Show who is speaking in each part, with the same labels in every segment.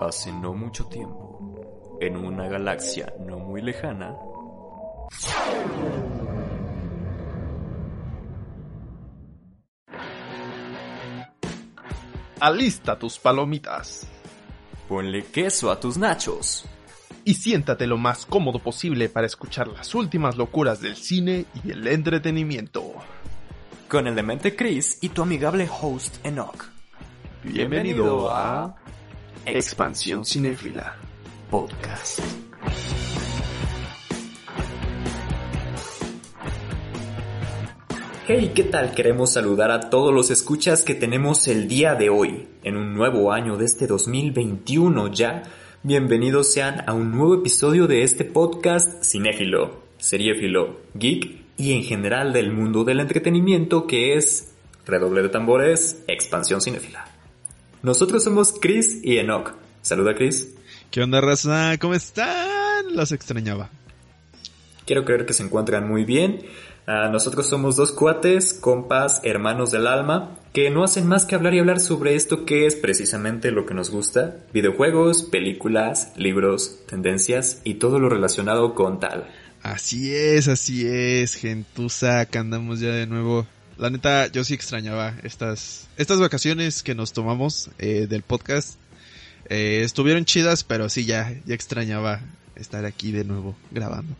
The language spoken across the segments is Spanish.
Speaker 1: Hace no mucho tiempo, en una galaxia no muy lejana,
Speaker 2: Alista tus palomitas
Speaker 1: ponle queso a tus nachos.
Speaker 2: y siéntate lo más cómodo posible para escuchar las últimas locuras del cine y el entretenimiento.
Speaker 1: Con el demente Chris y tu amigable host Enoch.
Speaker 2: Bienvenido a
Speaker 1: Expansión
Speaker 2: Cinéfila.
Speaker 1: Podcast. Hey, ¿qué tal? Queremos saludar a todos los escuchas que tenemos el día de hoy, en un nuevo año de este 2021 ya. Bienvenidos sean a un nuevo episodio de este podcast cinéfilo, seriéfilo, geek y en general del mundo del entretenimiento que es, redoble de tambores, expansión cinéfila. Nosotros somos Chris y Enoch. Saluda Chris.
Speaker 3: ¿Qué onda, raza? ¿Cómo están? Los extrañaba.
Speaker 1: Quiero creer que se encuentran muy bien. Ah, nosotros somos dos cuates, compas, hermanos del alma, que no hacen más que hablar y hablar sobre esto que es precisamente lo que nos gusta, videojuegos, películas, libros, tendencias y todo lo relacionado con tal.
Speaker 3: Así es, así es, gentuza, que andamos ya de nuevo. La neta, yo sí extrañaba estas, estas vacaciones que nos tomamos eh, del podcast. Eh, estuvieron chidas, pero sí, ya, ya extrañaba estar aquí de nuevo grabando.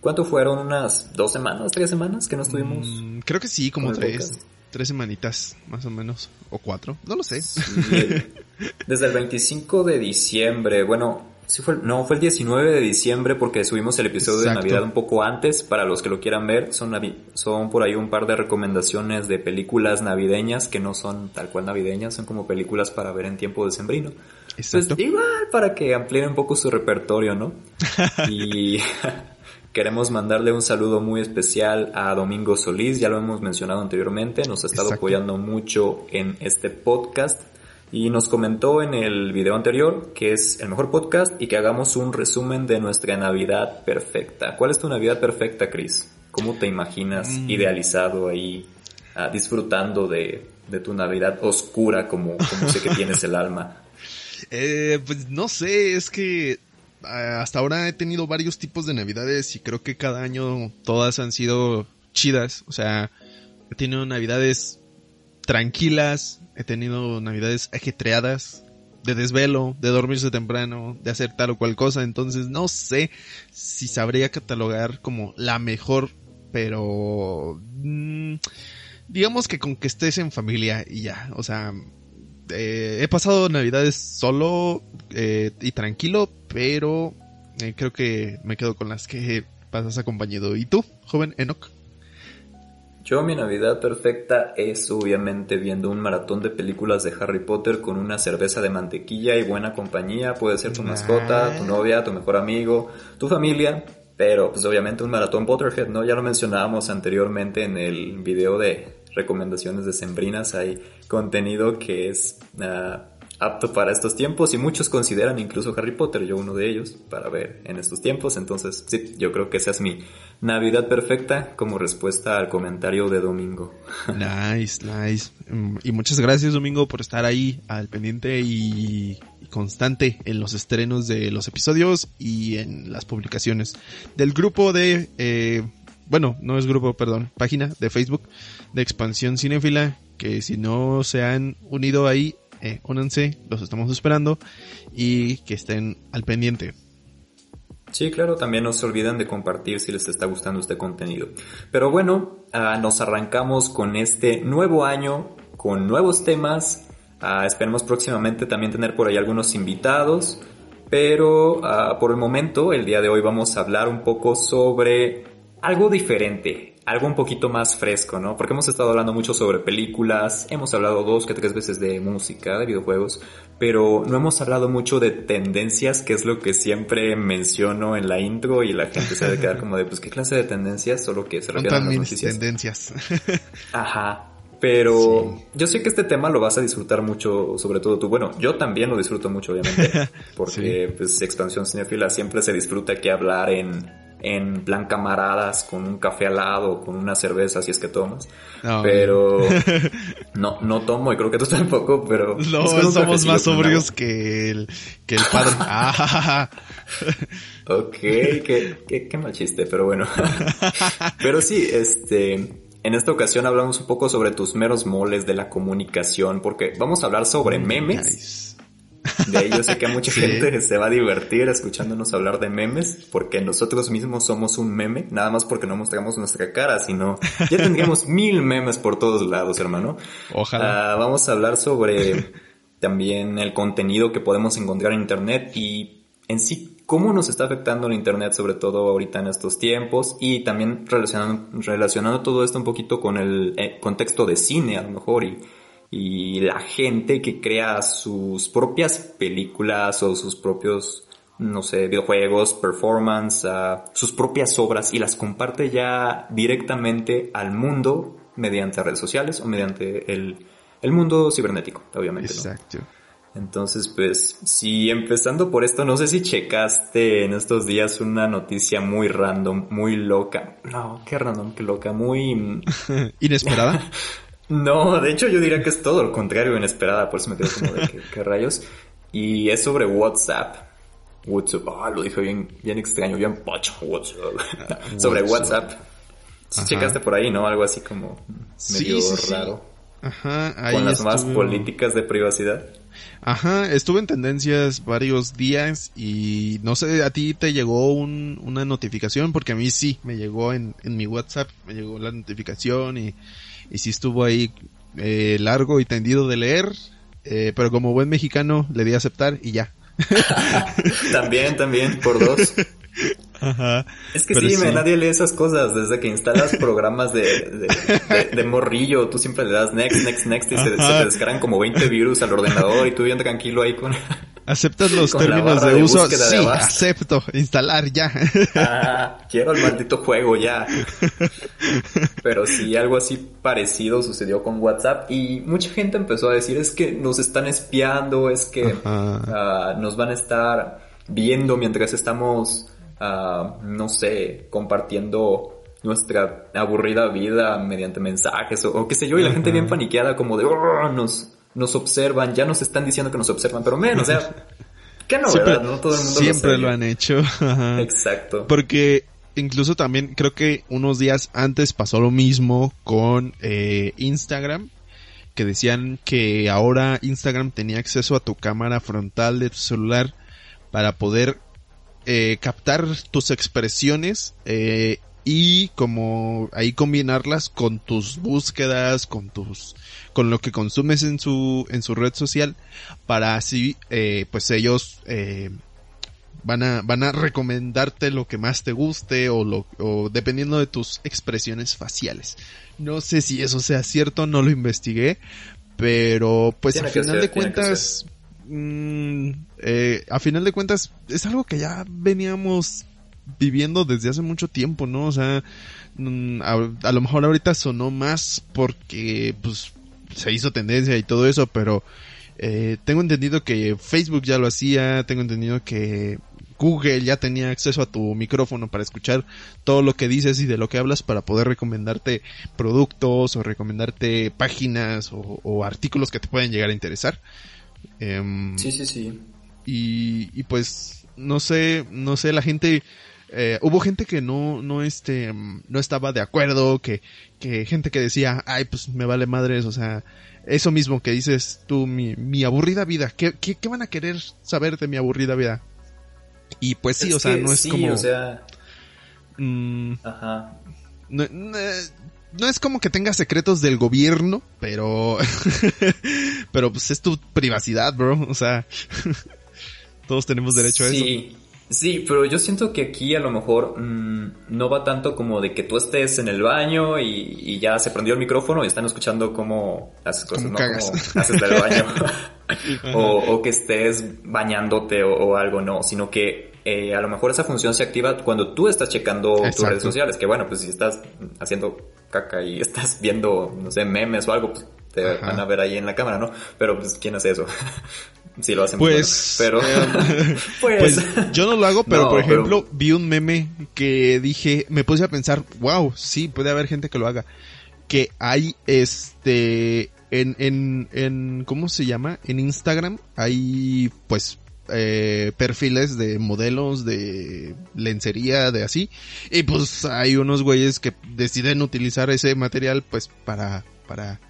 Speaker 1: ¿Cuánto fueron? ¿Unas dos semanas, tres semanas que no estuvimos?
Speaker 3: Mm, creo que sí, como tres,
Speaker 1: podcast.
Speaker 3: tres semanitas, más o menos, o cuatro, no lo sé.
Speaker 1: Sí, Desde el 25 de diciembre, bueno, sí fue, no, fue el 19 de diciembre porque subimos el episodio de. Navidad un poco antes, para los que lo quieran ver, son, son por ahí un par de recomendaciones de películas navideñas que no son tal cual navideñas, son como películas para ver en tiempo decembrino.
Speaker 3: Exacto.
Speaker 1: Pues igual para que amplíen un poco su repertorio, ¿no? y queremos mandarle un saludo muy especial a Domingo Solís, ya lo hemos mencionado anteriormente, nos ha estado
Speaker 3: Exacto.
Speaker 1: apoyando mucho en este podcast y nos comentó en el video anterior que es el mejor podcast y que hagamos un resumen de nuestra Navidad perfecta. ¿Cuál es tu Navidad perfecta, Chris? ¿Cómo te imaginas
Speaker 3: Mm.
Speaker 1: idealizado ahí, ah, disfrutando de, de tu Navidad oscura como, como sé que tienes el alma?
Speaker 3: Eh, pues no sé, es que ah, hasta ahora he tenido varios tipos de navidades y creo que cada año todas han sido chidas. O sea, he tenido navidades tranquilas, he tenido navidades ajetreadas, de desvelo, de dormirse temprano, de hacer tal o cual cosa. Entonces no sé si sabría catalogar como la mejor, pero mm, digamos que con que estés en familia y ya. O sea, eh, he pasado navidades solo eh, y tranquilo, pero eh, creo que me quedo con las que pasas acompañado. ¿Y tú, joven Enoch?
Speaker 1: Yo mi Navidad perfecta es obviamente viendo un maratón de películas de Harry Potter con una cerveza de mantequilla y buena compañía. Puede ser tu mascota, tu novia, tu mejor amigo, tu familia. Pero pues obviamente un maratón Potterhead, ¿no? Ya lo mencionábamos anteriormente en el video de recomendaciones de Sembrinas. Hay contenido que es ah, apto para estos tiempos y muchos consideran incluso Harry Potter, yo uno de ellos, para ver en estos tiempos. Entonces, sí, yo creo que esa es mi Navidad perfecta como respuesta al comentario de Domingo.
Speaker 3: Nice, nice. Mm, Y muchas gracias, Domingo, por estar ahí al pendiente y, constante en los estrenos de los episodios y en las publicaciones del grupo de, eh, bueno, no es grupo, perdón, página de Facebook de Expansión Cinéfila, que si no se han unido ahí, eh, únanse, los estamos esperando y que estén al pendiente.
Speaker 1: Sí, claro, también no se olviden de compartir si les está gustando este contenido. Pero bueno, ah, nos arrancamos con este nuevo año, con nuevos temas. Ah, esperemos próximamente también tener por ahí algunos invitados. Pero ah, por el momento, el día de hoy vamos a hablar un poco sobre algo diferente, algo un poquito más fresco, ¿no? Porque hemos estado hablando mucho sobre películas, hemos hablado dos que tres veces de música, de videojuegos, pero no hemos hablado mucho de tendencias, que es lo que siempre menciono en la intro y la gente se debe quedar como de, pues, ¿qué clase de tendencias? Solo que se refieren a las noticias.
Speaker 3: tendencias.
Speaker 1: Ajá. Pero
Speaker 3: Sí.
Speaker 1: yo sé que este tema lo vas a disfrutar mucho, sobre todo tú. Bueno, yo también lo disfruto mucho, obviamente, porque pues expansión cinéfila siempre se disfruta que hablar en en plan camaradas, con un café al lado, con una cerveza, si es que tomas. pero no, no tomo y creo que tú tampoco, pero...
Speaker 3: No, somos más sobrios que el, que el padre. ah,
Speaker 1: ok, qué, qué, qué mal chiste, pero bueno. pero sí, este... En esta ocasión hablamos un poco sobre tus meros moles de la comunicación, porque vamos a hablar sobre memes. De ahí yo sé que mucha gente se va a divertir escuchándonos hablar de memes, porque nosotros mismos somos un meme, nada más porque no mostramos nuestra cara, sino ya tendríamos mil memes por todos lados, hermano.
Speaker 3: Ojalá.
Speaker 1: Ah, vamos a hablar sobre también el contenido que podemos encontrar en Internet y en sí cómo nos está afectando el Internet, sobre todo ahorita en estos tiempos, y también relacionando, relacionando todo esto un poquito con el eh, contexto de cine, a lo mejor, y y la gente que crea sus propias películas o sus propios, no sé, videojuegos, performance, uh, sus propias obras y las comparte ya directamente al mundo mediante redes sociales o mediante el, el mundo cibernético, obviamente.
Speaker 3: Exacto.
Speaker 1: Entonces, pues, si empezando por esto, no sé si checaste en estos días una noticia muy random, muy loca. No, qué random, qué loca, muy...
Speaker 3: ¿Inesperada?
Speaker 1: No, de hecho yo diría que es todo lo contrario, inesperada, por eso me quedo como de qué rayos. Y es sobre WhatsApp. WhatsApp, ah, lo dije bien, bien extraño, bien pocho, WhatsApp. Ah, sobre WhatsApp. Si checaste por ahí, ¿no? Algo así como medio raro.
Speaker 3: Ajá,
Speaker 1: ahí Con las más políticas de privacidad.
Speaker 3: Ajá, estuve en tendencias varios días y no sé, a ti te llegó un, una notificación porque a mí sí, me llegó en, en mi WhatsApp, me llegó la notificación y y sí estuvo ahí eh, largo y tendido de leer, eh, pero como buen mexicano le di a aceptar y ya.
Speaker 1: también, también, por dos.
Speaker 3: Ajá,
Speaker 1: es que sí, nadie lee esas cosas. Desde que instalas programas de, de, morrillo, tú siempre le das next, next, next y se, se, te descargan como 20 virus al ordenador y tú bien tranquilo ahí con...
Speaker 3: ¿Aceptas los términos de, uso? Sí, acepto. Instalar ya.
Speaker 1: Ah, quiero el maldito juego ya. Pero sí, algo así parecido sucedió con WhatsApp y mucha gente empezó a decir es que nos están espiando, es que uh, nos van a estar viendo mientras estamos, uh, no sé, compartiendo nuestra aburrida vida mediante mensajes o, qué sé yo, y la gente bien paniqueada como de, oh, nos nos observan, ya nos están diciendo que nos observan, pero menos, o sea, qué novedad, ¿no? Todo el mundo
Speaker 3: siempre lo, han hecho.
Speaker 1: Exacto.
Speaker 3: Porque incluso también creo que unos días antes pasó lo mismo con eh, Instagram, que decían que ahora Instagram tenía acceso a tu cámara frontal de tu celular para poder eh, captar tus expresiones eh, y como ahí combinarlas con tus búsquedas, con tus con lo que consumes en su, en su red social, para así, eh, pues ellos, eh, van a, van a recomendarte lo que más te guste o lo, o dependiendo de tus expresiones faciales. No sé si eso sea cierto, no lo investigué, pero pues al final de cuentas, mm, eh, a final de cuentas es algo que ya veníamos viviendo desde hace mucho tiempo, ¿no? O sea, mm, a, a, lo mejor ahorita sonó más porque, pues, se hizo tendencia y todo eso, pero eh, tengo entendido que Facebook ya lo hacía, tengo entendido que Google ya tenía acceso a tu micrófono para escuchar todo lo que dices y de lo que hablas para poder recomendarte productos o recomendarte páginas o, artículos que te pueden llegar a interesar.
Speaker 1: Em, sí, sí, sí.
Speaker 3: Y, y pues, no sé, no sé, la gente eh, hubo gente que no, no, este, no estaba de acuerdo, que, que gente que decía, ay, pues me vale madres, o sea, eso mismo que dices tú, mi, mi aburrida vida, ¿qué, qué, qué van a querer saber de mi aburrida vida? Y pues sí, o sea, no es como...
Speaker 1: o sea...
Speaker 3: Mm, Ajá. No, no, es como que tenga secretos del gobierno, pero... pero pues es tu privacidad, bro, o sea... todos tenemos derecho a eso.
Speaker 1: Sí. Pero yo siento que aquí a lo mejor mmm, no va tanto como de que tú estés en el baño y, y ya se prendió el micrófono y están escuchando cómo haces cosas, ¿no? Como haces del baño. o, o, que estés bañándote o, o algo, no, sino que eh, a lo mejor esa función se activa cuando tú estás checando Exacto. tus redes sociales, que bueno, pues si estás haciendo caca y estás viendo, no sé, memes o algo, pues te Ajá. van a ver ahí en la cámara, ¿no? Pero pues, ¿quién hace eso? Sí, lo hacen
Speaker 3: pues,
Speaker 1: pero
Speaker 3: eh, pues, yo no lo hago, pero por ejemplo, vi un meme que dije, me puse a pensar, wow, sí, puede haber gente que lo haga. Que hay este en, en, en, ¿cómo se llama? En Instagram hay, pues, eh, perfiles de modelos de lencería, de así. Y pues hay unos güeyes que deciden utilizar ese material, pues, para, para,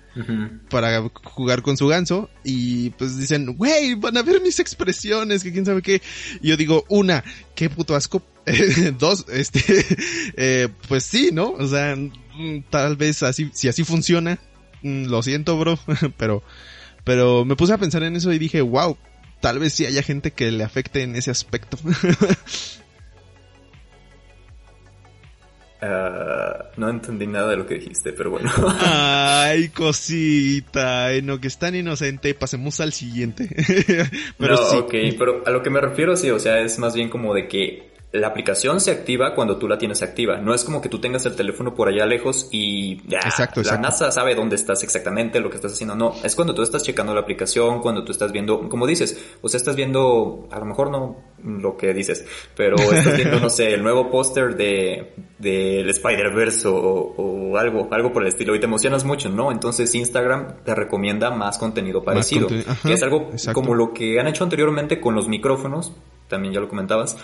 Speaker 3: para jugar con su ganso. Y pues dicen, güey, van a ver mis expresiones, que quién sabe qué. Y yo digo, una, qué puto asco. Dos, este, eh, pues sí, ¿no? O sea, mm, tal vez así, si así funciona, Mm, lo siento, bro, pero, pero me puse a pensar en eso y dije, wow, tal vez sí haya gente que le afecte en ese aspecto.
Speaker 1: Ah, no entendí nada de lo que dijiste, pero bueno.
Speaker 3: Ay, cosita, en lo que es tan inocente, pasemos al siguiente.
Speaker 1: pero no, ok, pero a lo que me refiero, sí, o sea, es más bien como de que la aplicación se activa cuando tú la tienes activa. No es como que tú tengas el teléfono por allá lejos y ya exacto, la NASA sabe dónde estás exactamente, lo que estás haciendo. No, es cuando tú estás checando la aplicación, cuando tú estás viendo, como dices, o sea, estás viendo, a lo mejor no lo que dices, pero estás viendo, no sé, el nuevo póster de del Spider-Verse o, o, algo, algo por el estilo y te emocionas mucho, ¿no? Entonces Instagram te recomienda más contenido parecido, que es algo como lo que han hecho anteriormente con los micrófonos, también ya lo comentabas,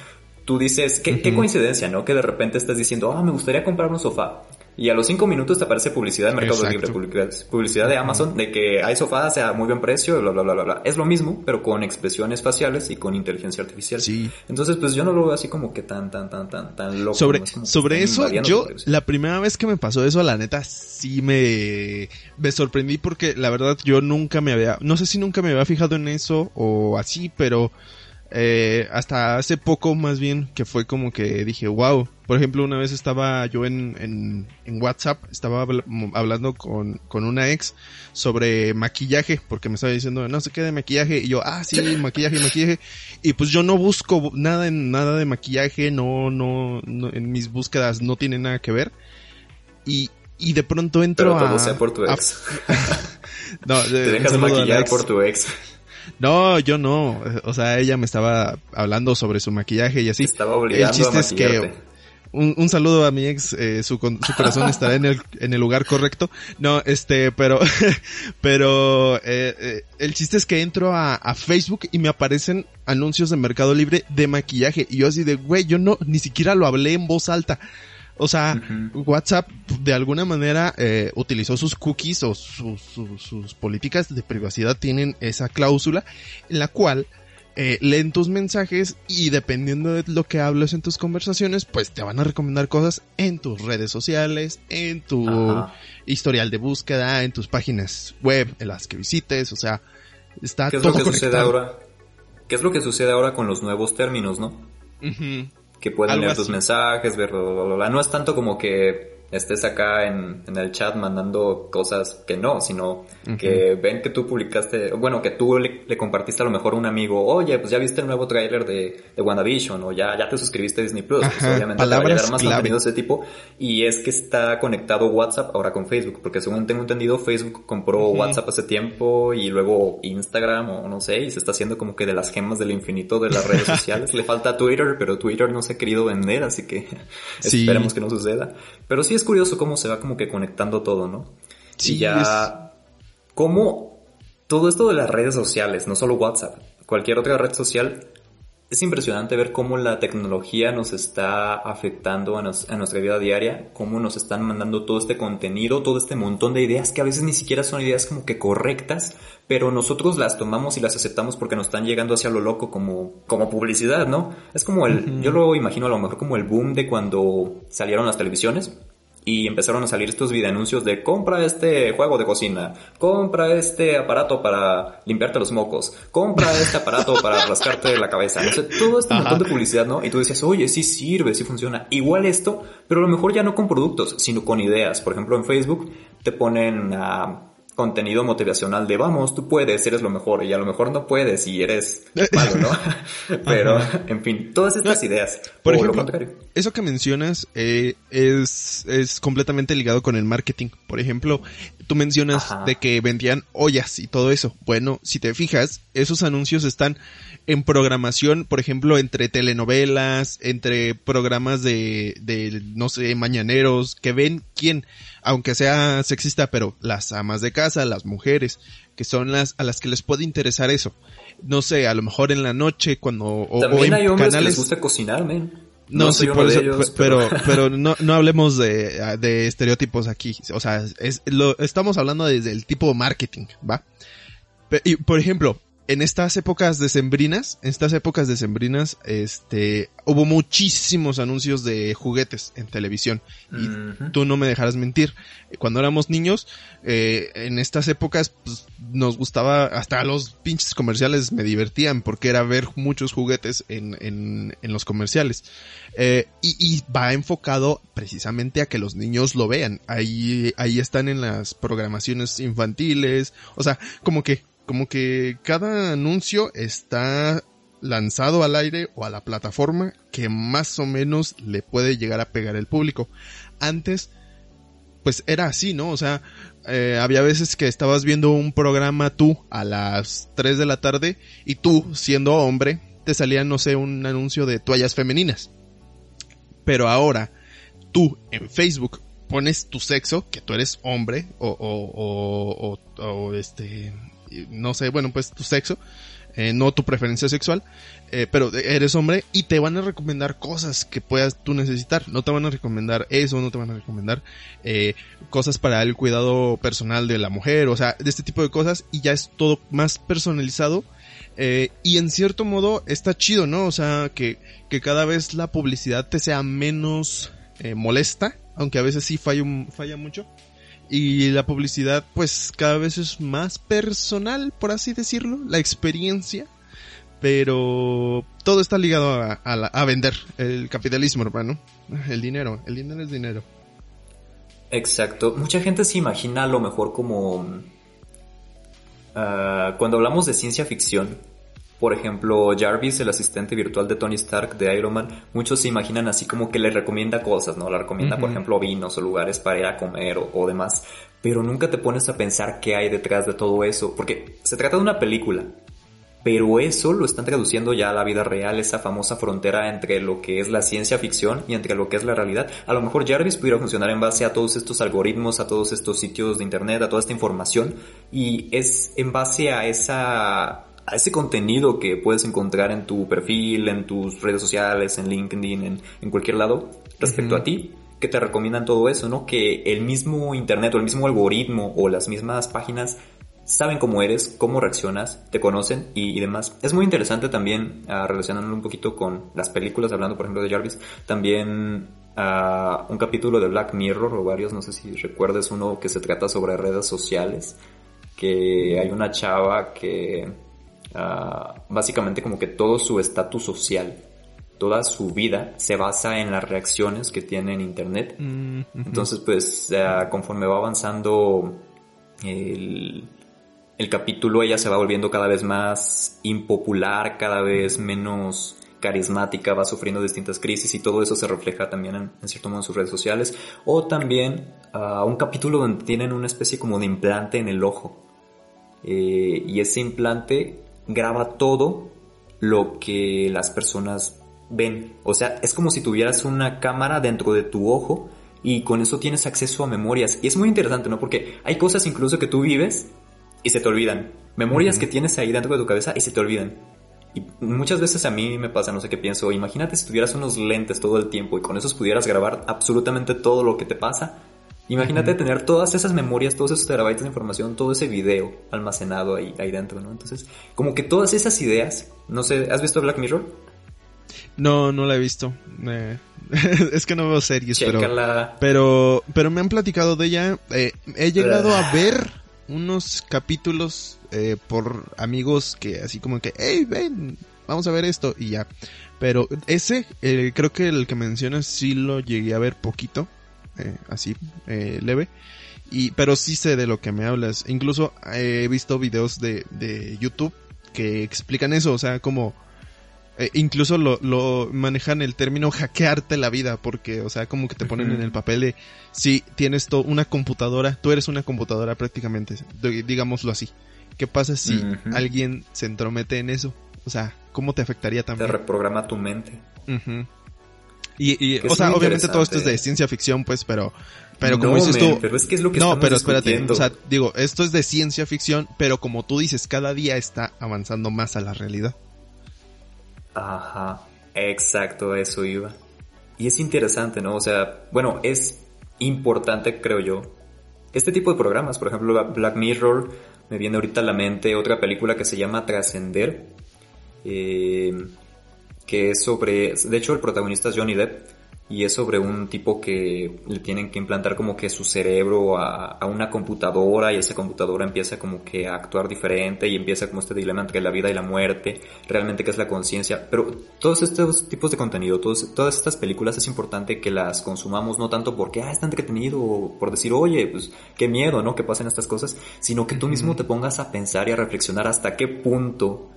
Speaker 1: tú dices, qué, qué coincidencia, ¿no? Que de repente estás diciendo, ah, me gustaría comprar un sofá. Y a los cinco minutos te aparece publicidad de Mercado Libre, publicidad de Amazon, de que hay sofás a muy buen precio, bla, bla, bla, bla, bla. Es lo mismo, pero con expresiones faciales y con inteligencia artificial. Sí. Entonces, pues yo no lo veo así como que tan, tan, tan, tan, tan loco.
Speaker 3: Sobre, sobre eso, yo, la primera vez que me pasó eso, la neta, sí me, me sorprendí porque la verdad yo nunca me había, no sé si nunca me había fijado en eso o así, pero eh, hasta hace poco más bien que fue como que dije, wow. Por ejemplo, una vez estaba yo en, en, en WhatsApp, estaba hablando con, con una ex sobre maquillaje, porque me estaba diciendo, no sé qué de maquillaje, y yo, ah, sí, maquillaje, maquillaje. Y pues yo no busco nada en nada de maquillaje, no, no, no en mis búsquedas no tiene nada que ver. Y, y de pronto entro
Speaker 1: Pero todo sea por tu ex. no, Te dejas maquillar por tu ex.
Speaker 3: No, yo no. O sea, ella me estaba hablando sobre su maquillaje y así.
Speaker 1: Estaba obligando el chiste es que
Speaker 3: un, un, saludo a mi ex, eh, su, su corazón estará en el, en el lugar correcto. No, este, pero, pero, eh, eh, el chiste es que entro a, a, Facebook y me aparecen anuncios de Mercado Libre de maquillaje. Y yo así de, güey, yo no, ni siquiera lo hablé en voz alta. O sea, WhatsApp de alguna manera eh, utilizó sus cookies o sus políticas de privacidad tienen esa cláusula en la cual eh, leen tus mensajes y dependiendo de lo que hables en tus conversaciones, pues te van a recomendar cosas en tus redes sociales, en tu historial de búsqueda, en tus páginas web, en las que visites, o sea, está
Speaker 1: ¿Qué es
Speaker 3: todo
Speaker 1: lo que sucede ahora? ¿Qué es lo que sucede ahora con los nuevos términos, no? Que pueden leer tus mensajes, ver, no es tanto como que estés acá en, en, el chat mandando cosas que no, sino que ven que tú publicaste, bueno, que tú le, compartiste a lo mejor a un amigo, oye, pues ya viste el nuevo tráiler de, de WandaVision, o ya, ya te suscribiste a Disney Plus, pues obviamente te va a llegar más contenido de ese tipo, y es que está conectado WhatsApp ahora con Facebook, porque según tengo entendido, Facebook compró WhatsApp hace tiempo, y luego Instagram, o no sé, y se está haciendo como que de las gemas del infinito de las redes sociales, le falta Twitter, pero Twitter no se ha querido vender, así que esperemos que no suceda. Pero sí es curioso cómo se va como que conectando todo, ¿no? Sí, y ya... Cómo todo esto de las redes sociales, no solo WhatsApp, cualquier otra red social, es impresionante ver cómo la tecnología nos está afectando a, nuestra vida diaria, cómo nos están mandando todo este contenido, todo este montón de ideas que a veces ni siquiera son ideas como que correctas, pero nosotros las tomamos y las aceptamos porque nos están llegando hacia lo loco como, como publicidad, ¿no? Es como el, yo lo imagino a lo mejor como el boom de cuando salieron las televisiones y empezaron a salir estos videoanuncios de compra este juego de cocina, compra este aparato para limpiarte los mocos, compra este aparato para rascarte la cabeza. todo este montón de publicidad, ¿no? Y tú decías, oye, sí sirve, sí funciona. Igual esto, pero a lo mejor ya no con productos, sino con ideas. Por ejemplo, en Facebook te ponen a contenido motivacional de vamos, tú puedes, eres lo mejor, y a lo mejor no puedes y eres malo, ¿no? Pero, en fin, todas estas ideas.
Speaker 3: Por ejemplo, eso que mencionas eh, es, es completamente ligado con el marketing. Por ejemplo, tú mencionas
Speaker 1: Ajá.
Speaker 3: de que vendían ollas y todo eso. Bueno, si te fijas, esos anuncios están en programación, por ejemplo, entre telenovelas, entre programas de, de, no sé, mañaneros, que ven quién, aunque sea sexista, pero las amas de casa, las mujeres, que son las a las que les puede interesar eso. No sé, a lo mejor en la noche cuando o,
Speaker 1: También
Speaker 3: en
Speaker 1: hay hombres que
Speaker 3: canales
Speaker 1: les gusta cocinar, men.
Speaker 3: no,
Speaker 1: soy
Speaker 3: sí, por eso,
Speaker 1: ellos,
Speaker 3: pero, pero no, no hablemos de, de estereotipos aquí. O sea, es, lo, estamos hablando desde el tipo de marketing, ¿va? Y, por ejemplo, en estas épocas decembrinas, en estas épocas decembrinas, este, hubo muchísimos anuncios de juguetes en televisión. Y tú no me dejarás mentir. Cuando éramos niños, eh, en estas épocas, pues, nos gustaba, hasta los pinches comerciales me divertían, porque era ver muchos juguetes en, en, en los comerciales. Eh, y, y va enfocado precisamente a que los niños lo vean. Ahí, ahí están en las programaciones infantiles. O sea, como que, como que cada anuncio está lanzado al aire o a la plataforma que más o menos le puede llegar a pegar el público. Antes, pues era así, ¿no? O sea, eh, había veces que estabas viendo un programa tú a las 3 de la tarde y tú, siendo hombre, te salía, no sé, un anuncio de toallas femeninas. Pero ahora, tú en Facebook pones tu sexo, que tú eres hombre, o, o, o, o, o, este, no sé, bueno, pues tu sexo, eh, no tu preferencia sexual, eh, pero eres hombre y te van a recomendar cosas que puedas tú necesitar. No te van a recomendar eso, no te van a recomendar eh, cosas para el cuidado personal de la mujer, o sea, de este tipo de cosas y ya es todo más personalizado. Eh, y en cierto modo está chido, ¿no? O sea, que, que cada vez la publicidad te sea menos molesta, aunque a veces sí falla, falla mucho. Y la publicidad, pues cada vez es más personal, por así decirlo, la experiencia. Pero todo está ligado a, a vender el capitalismo, hermano. El dinero, el dinero es dinero.
Speaker 1: Exacto. Mucha gente se imagina a lo mejor como... ah, cuando hablamos de ciencia ficción, por ejemplo, Jarvis, el asistente virtual de Tony Stark de Iron Man, muchos se imaginan así como que le recomienda cosas, ¿no? Le recomienda, por ejemplo, vinos o lugares para ir a comer o, o demás. Pero nunca te pones a pensar qué hay detrás de todo eso, porque se trata de una película. Pero eso lo están traduciendo ya a la vida real, esa famosa frontera entre lo que es la ciencia ficción y entre lo que es la realidad. A lo mejor Jarvis pudiera funcionar en base a todos estos algoritmos, a todos estos sitios de internet, a toda esta información, y es en base a esa a ese contenido que puedes encontrar en tu perfil, en tus redes sociales, en LinkedIn, en, en cualquier lado, respecto a ti, que te recomiendan todo eso, ¿no? Que el mismo internet o el mismo algoritmo o las mismas páginas saben cómo eres, cómo reaccionas, te conocen y, y demás. Es muy interesante también, relacionándolo un poquito con las películas, hablando por ejemplo de Jarvis, también ah, un capítulo de Black Mirror o varios, no sé si recuerdes uno que se trata sobre redes sociales, que hay una chava que ah, básicamente como que todo su estatus social, toda su vida se basa en las reacciones que tiene en internet.
Speaker 3: Mm.
Speaker 1: Entonces, pues, eh, conforme va avanzando el, el capítulo, ella se va volviendo cada vez más impopular, cada vez menos carismática, va sufriendo distintas crisis y todo eso se refleja también en, en cierto modo en sus redes sociales. O también ah, un capítulo donde tienen una especie como de implante en el ojo. Eh, y ese implante graba todo lo que las personas ven. O sea, es como si tuvieras una cámara dentro de tu ojo y con eso tienes acceso a memorias. Y es muy interesante, ¿no? Porque hay cosas incluso que tú vives y se te olvidan. Memorias que tienes ahí dentro de tu cabeza y se te olvidan. Y muchas veces a mí me pasa, no sé qué pienso, imagínate si tuvieras unos lentes todo el tiempo y con esos pudieras grabar absolutamente todo lo que te pasa. Imagínate tener todas esas memorias, todos esos terabytes de información, todo ese video almacenado ahí, ahí dentro, ¿no? Entonces, como que todas esas ideas, no sé, ¿has visto Black Mirror?
Speaker 3: No, no la he visto. Eh, es que no veo series, pero,
Speaker 1: Chécala.
Speaker 3: pero, pero me han platicado de ella. Eh, he llegado a ver unos capítulos eh, por amigos que así como que, hey, ven, vamos a ver esto y ya. Pero ese, eh, creo que el que mencionas sí lo llegué a ver poquito, eh, así, eh, leve. Y, pero sí sé de lo que me hablas. Incluso eh, he visto videos de, de YouTube que explican eso, o sea, como Eh, incluso lo, lo manejan el término hackearte la vida, porque, o sea, como que te ponen en el papel de, si tienes to- una computadora, tú eres una computadora prácticamente, digámoslo así. ¿Qué pasa si alguien se entromete en eso? O sea, ¿cómo te afectaría
Speaker 1: Te
Speaker 3: también?
Speaker 1: reprograma tu mente.
Speaker 3: Y, o sea, obviamente todo esto es de ciencia ficción, pues, pero, pero como
Speaker 1: No,
Speaker 3: dices tú,
Speaker 1: pero es que es lo que
Speaker 3: no, pero espérate, o sea, digo, esto es de ciencia ficción, pero como tú dices, cada día está avanzando más a la realidad.
Speaker 1: Ajá, exacto, eso iba. Y es interesante, ¿no? O sea, bueno, es importante, creo yo. Este tipo de programas, por ejemplo, Black Mirror, me viene ahorita a la mente otra película que se llama Trascender, eh, que es sobre, de hecho el protagonista es Johnny Depp, y es sobre un tipo que le tienen que implantar como que su cerebro a, a una computadora y esa computadora empieza como que a actuar diferente y empieza como este dilema entre la vida y la muerte, realmente qué es la conciencia. Pero todos estos tipos de contenido, todos, todas estas películas es importante que las consumamos no tanto porque, ah, está entretenido, o por decir, oye, pues qué miedo, ¿no? Que pasen estas cosas, sino que tú mismo te pongas a pensar y a reflexionar hasta qué punto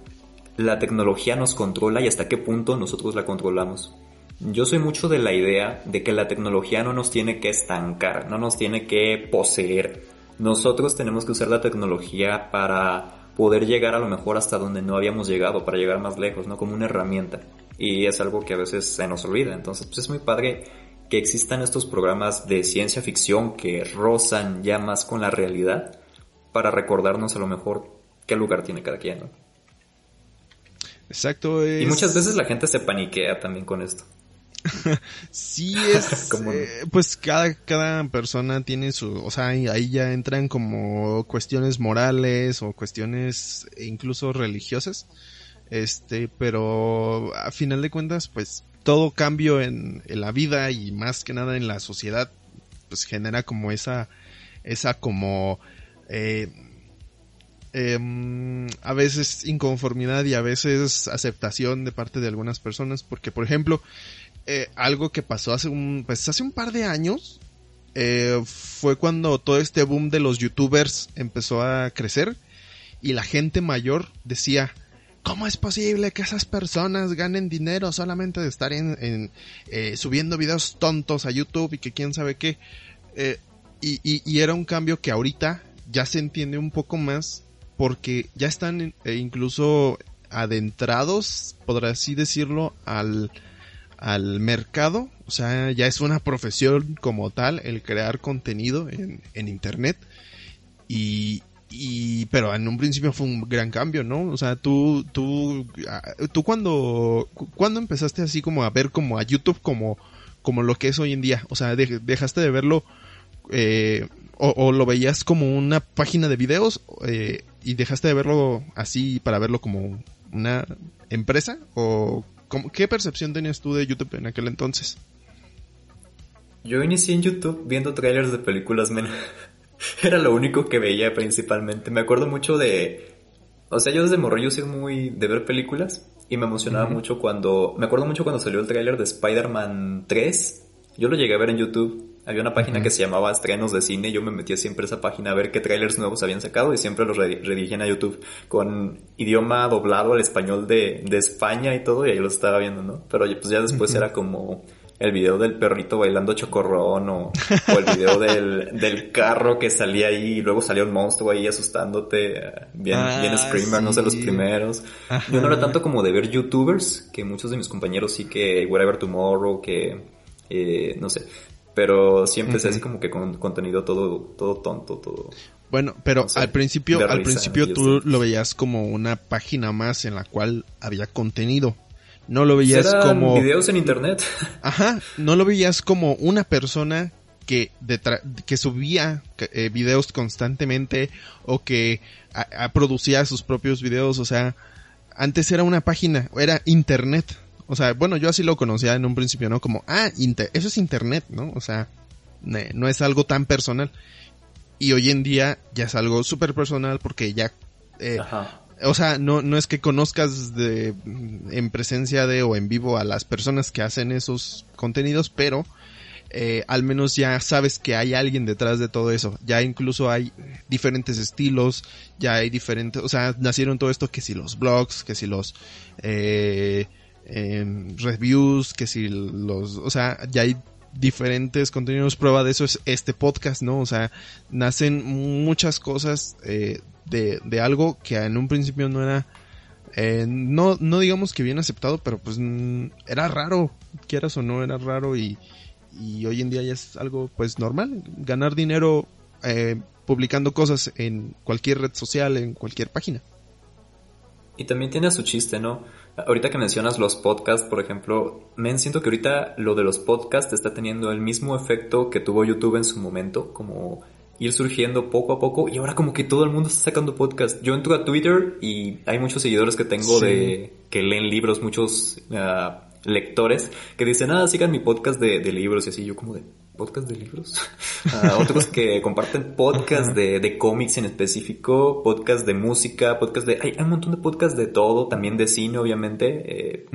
Speaker 1: la tecnología nos controla y hasta qué punto nosotros la controlamos. Yo soy mucho de la idea de que la tecnología no nos tiene que estancar, no nos tiene que poseer. Nosotros tenemos que usar la tecnología para poder llegar a lo mejor hasta donde no habíamos llegado, para llegar más lejos, ¿no? Como una herramienta. Y es algo que a veces se nos olvida. Entonces, pues es muy padre que existan estos programas de ciencia ficción que rozan ya más con la realidad para recordarnos a lo mejor qué lugar tiene cada quien.
Speaker 3: Exacto. Es...
Speaker 1: Y muchas veces la gente se paniquea también con esto.
Speaker 3: Sí es,
Speaker 1: ¿Cómo no?
Speaker 3: eh, pues cada, cada persona tiene su, o sea, ahí ahí ya entran como cuestiones morales o cuestiones incluso religiosas, este, pero a final de cuentas, pues todo cambio en, en la vida y más que nada en la sociedad, pues genera como esa, esa como, eh, em, a veces inconformidad y a veces aceptación de parte de algunas personas, porque por ejemplo, eh, algo que pasó hace un, pues hace un par de años, eh, fue cuando todo este boom de los youtubers empezó a crecer y la gente mayor decía, ¿cómo es posible que esas personas ganen dinero solamente de estar en, eh, subiendo videos tontos a YouTube y que quién sabe qué? Eh, y, y, y era un cambio que ahorita ya se entiende un poco más porque ya están eh, incluso adentrados, por así decirlo, al, al mercado. O sea, ya es una profesión como tal el crear contenido en, en internet. Y, y, pero en un principio fue un gran cambio, ¿no? O sea, tú, tú, ah, tú cuando, cuando empezaste así como a ver como a YouTube como, como lo que es hoy en día. O sea, de- dejaste de verlo, eh, o, o lo veías como una página de videos, eh, y dejaste de verlo así para verlo como una empresa, o cómo- qué percepción tenías tú de YouTube en aquel entonces?
Speaker 1: Yo inicié en YouTube viendo trailers de películas, men. Era lo único que veía principalmente. Me acuerdo mucho de... O sea, yo desde morro yo soy muy de ver películas y me emocionaba mucho cuando... Me acuerdo mucho cuando salió el tráiler de Spider-Man 3. Yo lo llegué a ver en YouTube. Había una página que se llamaba Estrenos de Cine. Yo me metía siempre a esa página a ver qué trailers nuevos habían sacado y siempre los redi- redirigían a YouTube con idioma doblado al español de, de España y todo y ahí lo estaba viendo, ¿no? Pero pues ya después era como el video del perrito bailando chocorrón o, o el video del, del carro que salía ahí y luego salía un monstruo ahí asustándote, bien,
Speaker 3: Ah,
Speaker 1: bien screamer, no sé, los
Speaker 3: sí.
Speaker 1: primeros.
Speaker 3: Ajá.
Speaker 1: Yo no era tanto como de ver youtubers, que muchos de mis compañeros sí que Whatever Tomorrow, que eh, no sé, pero siempre es
Speaker 3: Ujú.
Speaker 1: así como que con contenido todo, todo tonto, todo.
Speaker 3: Bueno, pero
Speaker 1: No sé,
Speaker 3: al principio, al principio tú lo veías como una página más en la cual había contenido. No lo veías
Speaker 1: Eran
Speaker 3: como,
Speaker 1: videos en internet.
Speaker 3: ajá, no lo veías como una persona que detra- que subía eh, videos constantemente o que a- a producía sus propios videos, o sea, antes era una página, era internet. O sea, bueno, yo así lo conocía en un principio, ¿no? Como, ah, inter- eso es internet, ¿no? O sea, no es algo tan personal. Y hoy en día ya es algo súper personal porque ya... eh,
Speaker 1: Ajá.
Speaker 3: o sea, no, no es que conozcas de, en presencia de o en vivo a las personas que hacen esos contenidos, pero eh, al menos ya sabes que hay alguien detrás de todo eso. Ya incluso hay diferentes estilos, ya hay diferentes, o sea, nacieron todo esto que si los blogs, que si los, eh, em, reviews, que si los, o sea, ya hay diferentes contenidos. Prueba de eso es este podcast, ¿no? O sea, nacen muchas cosas eh, de, de algo que en un principio no era, eh, no, no digamos que bien aceptado, pero pues mm, era raro, quieras o no, era raro y, y hoy en día ya es algo pues normal, ganar dinero eh, publicando cosas en cualquier red social, en cualquier página.
Speaker 1: Y también tiene su chiste, ¿no? Ahorita que mencionas los podcasts, por ejemplo, me siento que ahorita lo de los podcasts está teniendo el mismo efecto que tuvo YouTube en su momento, como ir surgiendo poco a poco y ahora como que todo el mundo está sacando podcast. Yo entro a Twitter y hay muchos seguidores que tengo de que leen libros, muchos ah, lectores que dicen, ah, sigan mi podcast de, de libros y así. Yo como de, podcast de libros. Uh, otros que comparten podcast de, de cómics en específico, podcast de música, podcast de... Hay, un montón de podcasts de todo, también de cine, obviamente. Eh,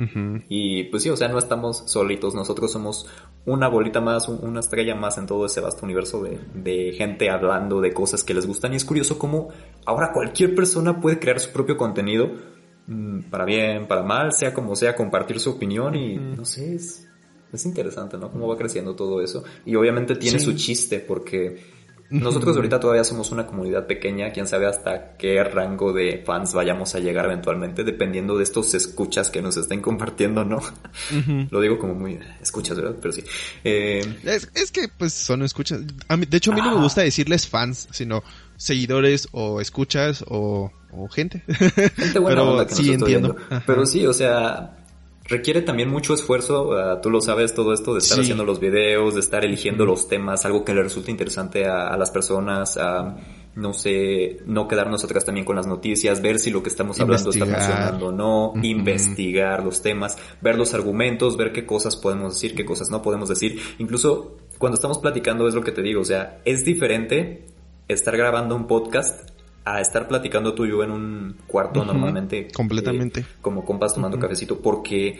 Speaker 1: Y pues sí, o sea, no estamos solitos. Nosotros somos una bolita más, una estrella más en todo ese vasto universo de, de gente hablando de cosas que les gustan. Y es curioso cómo ahora cualquier persona puede crear su propio contenido mm, para bien, para mal, sea como sea, compartir su opinión y no sé, es, es interesante, ¿no? Cómo va creciendo todo eso. Y obviamente tiene su chiste porque nosotros ahorita todavía somos una comunidad pequeña, quién sabe hasta qué rango de fans vayamos a llegar eventualmente, dependiendo de estos escuchas que nos estén compartiendo, ¿no? Lo digo como muy escuchas, ¿verdad? Pero sí. Eh...
Speaker 3: Es, que pues son escuchas. de hecho, a mí no me gusta decirles fans, sino seguidores o escuchas o, gente.
Speaker 1: Gente buena Pero que sí entiendo. Pero sí, o sea, requiere también mucho esfuerzo, uh, tú lo sabes, todo esto de estar haciendo los videos, de estar eligiendo los temas, algo que le resulte interesante a, las personas, a, no sé, no quedarnos atrás también con las noticias, ver si lo que estamos hablando está funcionando o no, investigar los temas, ver los argumentos, ver qué cosas podemos decir, qué cosas no podemos decir. Incluso cuando estamos platicando es lo que te digo, o sea, es diferente estar grabando un podcast a estar platicando tú y yo en un cuarto normalmente.
Speaker 3: Completamente.
Speaker 1: Eh, como compas tomando cafecito, porque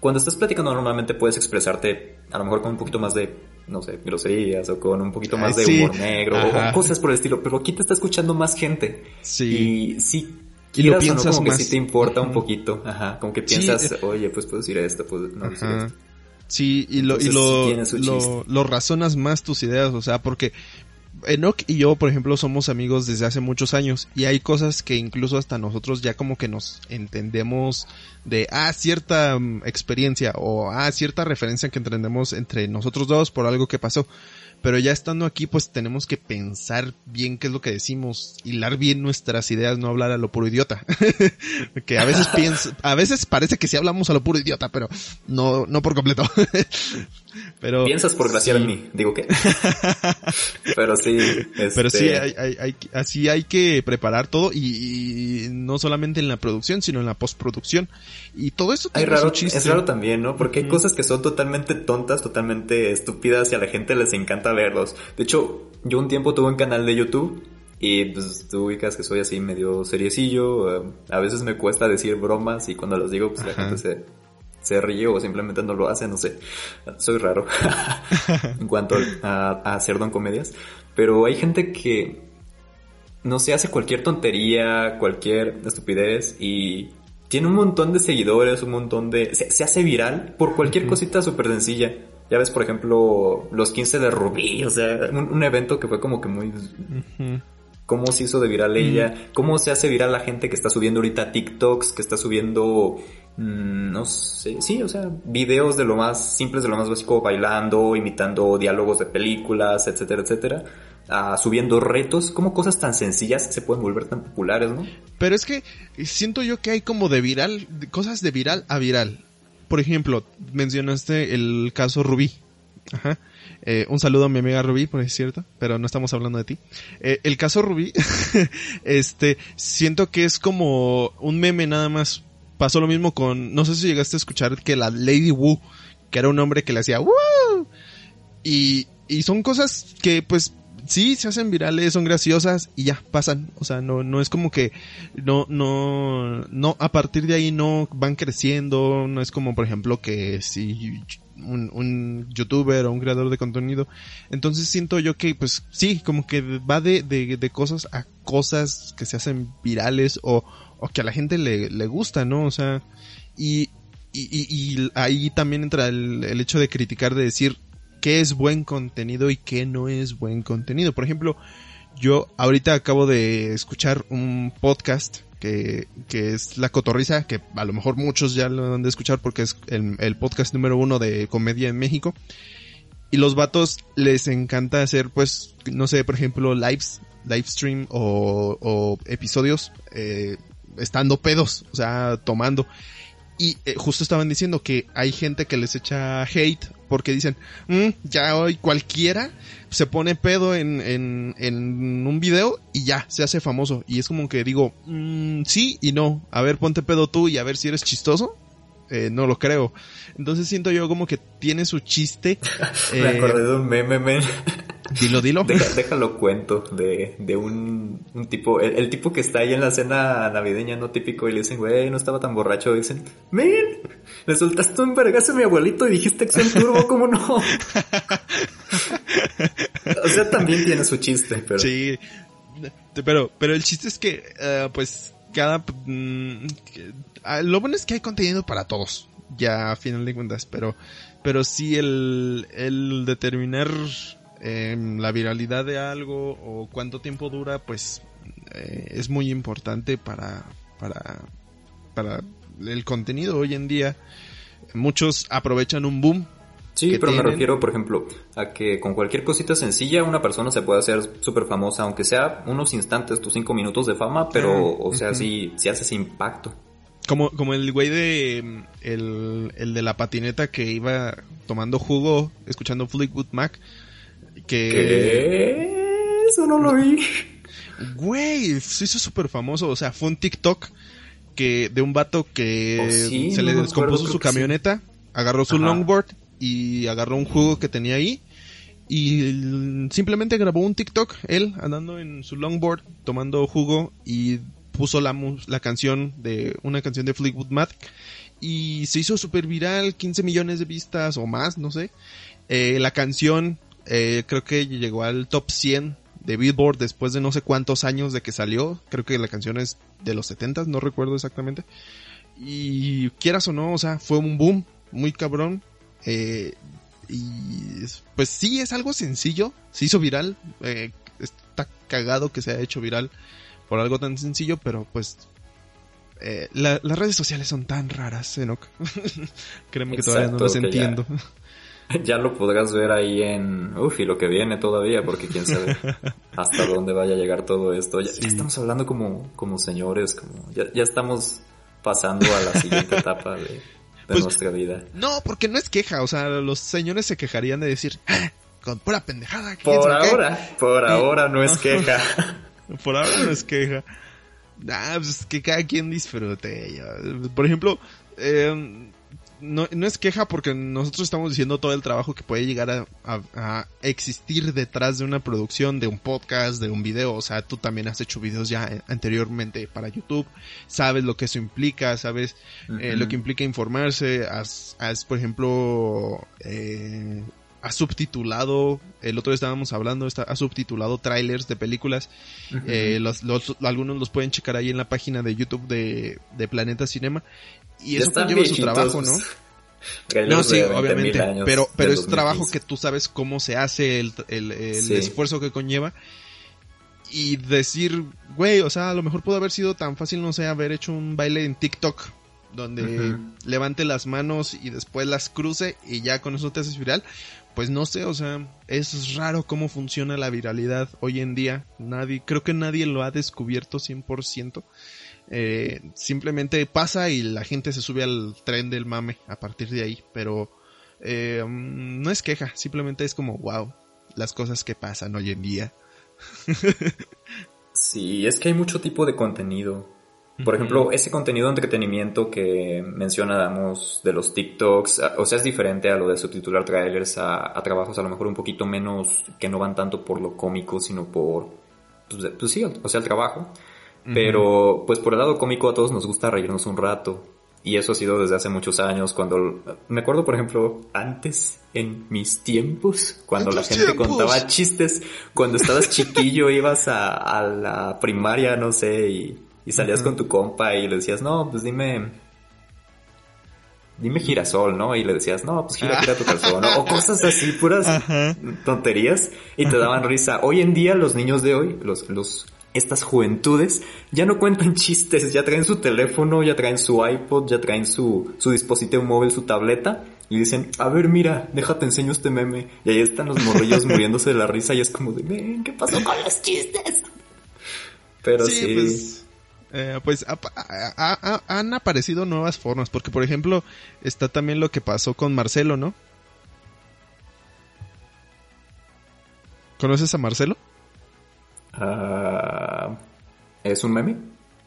Speaker 1: cuando estás platicando normalmente puedes expresarte a lo mejor con un poquito más de, no sé, groserías o con un poquito más de humor negro o cosas por el estilo, pero aquí te está escuchando más gente. Sí. Y sí. Y lo piensas como que sí te importa un poquito, ajá, como que piensas, oye, pues puedo decir esto, puedo no decir esto.
Speaker 3: Sí, y lo, y lo, lo, lo, razonas más tus ideas, o sea, porque Enoch y yo, por ejemplo, somos amigos desde hace muchos años y hay cosas que incluso hasta nosotros ya como que nos entendemos de, ah, cierta mm, experiencia o, ah, cierta referencia que entendemos entre nosotros dos por algo que pasó. Pero ya estando aquí, pues tenemos que pensar bien qué es lo que decimos, hilar bien nuestras ideas, no hablar a lo puro idiota. que a veces pienso, a veces parece que sí hablamos a lo puro idiota, pero no, no por completo.
Speaker 1: pero. Piensas por graciar en mí, digo que. pero sí,
Speaker 3: Pero sí, este hay, hay, hay, así hay que preparar todo y, no solamente en la producción, sino en la postproducción. Y todo eso
Speaker 1: hay raro, Es raro también, ¿no? Porque hay cosas que son totalmente tontas, totalmente estúpidas y a la gente les encanta verlos. De hecho, yo un tiempo tuve un canal de YouTube y pues tú ubicas que soy así medio seriecillo. Eh, a veces me cuesta decir bromas y cuando los digo pues la gente se, se ríe o simplemente no lo hace, no sé. Soy raro en cuanto a, a hacer don comedias. Pero hay gente que, no sé, hace cualquier tontería, cualquier estupidez y tiene un montón de seguidores, un montón de... Se, hace viral por cualquier cosita súper sencilla. Ya ves, por ejemplo, los 15 de Rubí, o sea, un, evento que fue como que muy... ¿Cómo se hizo de viral ella? ¿Cómo se hace viral la gente que está subiendo ahorita TikToks, que está subiendo, mm, no sé, sí, o sea, videos de lo más simples, de lo más básico, bailando, imitando diálogos de películas, etcétera, etcétera? subiendo retos, ¿cómo cosas tan sencillas se pueden volver tan populares, no?
Speaker 3: Pero es que siento yo que hay como de viral, cosas de viral a viral por ejemplo, mencionaste el caso Rubí. Ajá. Eh, un saludo a mi amiga Rubí, por es cierto, pero no estamos hablando de ti. Eh, el caso Rubí, este, siento que es como un meme nada más. Pasó lo mismo con, no sé si llegaste a escuchar que la Lady Wu, que era un hombre que le hacía ¡Woo! Y, y son cosas que pues sí, se hacen virales, son graciosas y ya, pasan. O sea, no, no es como que, no, no, no, a partir de ahí no van creciendo, no es como, por ejemplo, que si un, un youtuber o un creador de contenido. Entonces siento yo que, pues sí, como que va de, de, de cosas a cosas que se hacen virales o, o que a la gente le, le gusta, ¿no? O sea, y y, y, ahí también entra el, el, hecho de criticar, de decir qué es buen contenido y qué no es buen contenido. Por ejemplo, yo ahorita acabo de escuchar un podcast que, que es La Cotorriza, que a lo mejor muchos ya lo han de escuchar porque es el, podcast número uno de comedia en México. Y los vatos les encanta hacer, pues, no sé, por ejemplo, lives, live stream o, o episodios eh, estando pedos, o sea, tomando. Y eh, justo estaban diciendo que hay gente que les echa hate porque dicen, mm, ya hoy cualquiera se pone pedo en, en, en, un video y ya, se hace famoso. Y es como que digo, mm, sí y no. A ver, ponte pedo tú y a ver si eres chistoso. Eh, no lo creo. Entonces siento yo como que tiene su chiste.
Speaker 1: Me acordé de un meme, men.
Speaker 3: Dilo, dilo.
Speaker 1: déjalo cuento de, de un, un tipo, el, tipo que está ahí en la cena navideña no típico y le dicen, güey, no estaba tan borracho. Y dicen, men, le soltaste un vergazo a mi abuelito y dijiste acción turbo, ¿cómo no? o sea, también tiene su chiste, pero.
Speaker 3: Sí. Pero, pero el chiste es que, uh, pues, cada, mm, lo bueno es que hay contenido para todos, ya a final de cuentas, pero, pero sí el, el determinar eh, la viralidad de algo o cuánto tiempo dura, pues eh, es muy importante para, para, para el contenido hoy en día. Muchos aprovechan un boom.
Speaker 1: Sí, pero me refiero, por ejemplo, a que con cualquier cosita sencilla una persona se puede hacer súper famosa, aunque sea unos instantes, tus cinco minutos de fama, pero, ah, o sea, si sí, hace ese impacto.
Speaker 3: Como, como el güey de el, el de la patineta que iba tomando jugo, escuchando Fleetwood Mac, que...
Speaker 1: ¿Qué? Eso no lo vi.
Speaker 3: Güey, se hizo súper famoso. O sea, fue un TikTok que de un vato que
Speaker 1: oh,
Speaker 3: se le descompuso su camioneta, agarró su longboard y agarró un jugo que tenía ahí y simplemente grabó un TikTok, él andando en su longboard tomando jugo y puso la, la canción de una canción de Fleetwood Mac y se hizo súper viral, 15 millones de vistas o más, no sé. Eh, la canción eh, creo que llegó al top 100 de Billboard después de no sé cuántos años de que salió. Creo que la canción es de los 70, no recuerdo exactamente. Y quieras o no, o sea, fue un boom muy cabrón. Eh, y pues sí, es algo sencillo. Se hizo viral. Eh, está cagado que se haya hecho viral por algo tan sencillo, pero pues eh, las redes sociales son tan raras, Enoch. Créeme que todavía no las entiendo.
Speaker 1: ya lo podrás ver ahí en, uf, y lo que viene todavía, porque quién sabe hasta dónde vaya a llegar todo esto. Ya, estamos hablando como, como señores, como, ya, ya estamos pasando a la siguiente etapa de, pues, nuestra vida.
Speaker 3: No, porque no es queja, o sea, los señores se quejarían de decir, ah, con pura pendejada.
Speaker 1: Por ahora, por ahora no es queja.
Speaker 3: por ahora no es queja. Ah, pues que cada quien disfrute. Por ejemplo, eh, no, no, es queja porque nosotros estamos diciendo todo el trabajo que puede llegar a, existir detrás de una producción, de un podcast, de un video. O sea, tú también has hecho videos ya anteriormente para YouTube. Sabes lo que eso implica, sabes eh, lo que implica informarse. Has, por ejemplo, eh, has subtitulado, el otro día estábamos hablando, está, has subtitulado trailers de películas. eh, los, algunos los pueden checar ahí en la página de YouTube de, de Planeta Cinema. Y eso conlleva su trabajo, ¿no? no, sí, obviamente, pero, pero es trabajo que tú sabes cómo se hace, el, el, esfuerzo que conlleva. Y decir, güey, o sea, a lo mejor pudo haber sido tan fácil, no sé, haber hecho un baile en TikTok donde levante las manos y después las cruce y ya con eso te haces viral. Pues no sé, o sea, es raro cómo funciona la viralidad hoy en día. Nadie, creo que nadie lo ha descubierto 100%. Eh, simplemente pasa y la gente se sube al tren del mame a partir de ahí, pero eh, no es queja, simplemente es como, wow, las cosas que pasan hoy en día.
Speaker 1: sí, es que hay mucho tipo de contenido. Por ejemplo, ese contenido de entretenimiento que mencionábamos de los TikToks, o sea, es diferente a lo de subtitular trailers, a, trabajos a lo mejor un poquito menos, que no van tanto por lo cómico, sino por, pues, pues sí, o sea, el trabajo. Pero, pues por el lado cómico a todos nos gusta reírnos un rato. Y eso ha sido desde hace muchos años, cuando... Me acuerdo, por ejemplo, antes, en mis tiempos, cuando la gente contaba chistes, cuando estabas chiquillo, ibas a, la primaria, no sé, y, salías con tu compa y le decías, no, pues dime... dime girasol, ¿no? Y le decías, no, pues gira, gira tu calzón, ¿no? O cosas así, puras tonterías, y te daban risa. Hoy en día, los niños de hoy, los, los, estas juventudes, ya no cuentan chistes, ya traen su teléfono, ya traen su iPod, ya traen su, su dispositivo móvil, su tableta, y dicen, a ver, mira, déjate enseño este meme. Y ahí están los morrillos muriéndose de la risa y es como de, ven, ¿qué pasó con los chistes? Pero sí.
Speaker 3: Pues, eh, pues han aparecido nuevas formas, porque por ejemplo está también lo que pasó con Marcelo, ¿no? ¿Conoces a Marcelo?
Speaker 1: Ah, ¿Es un meme?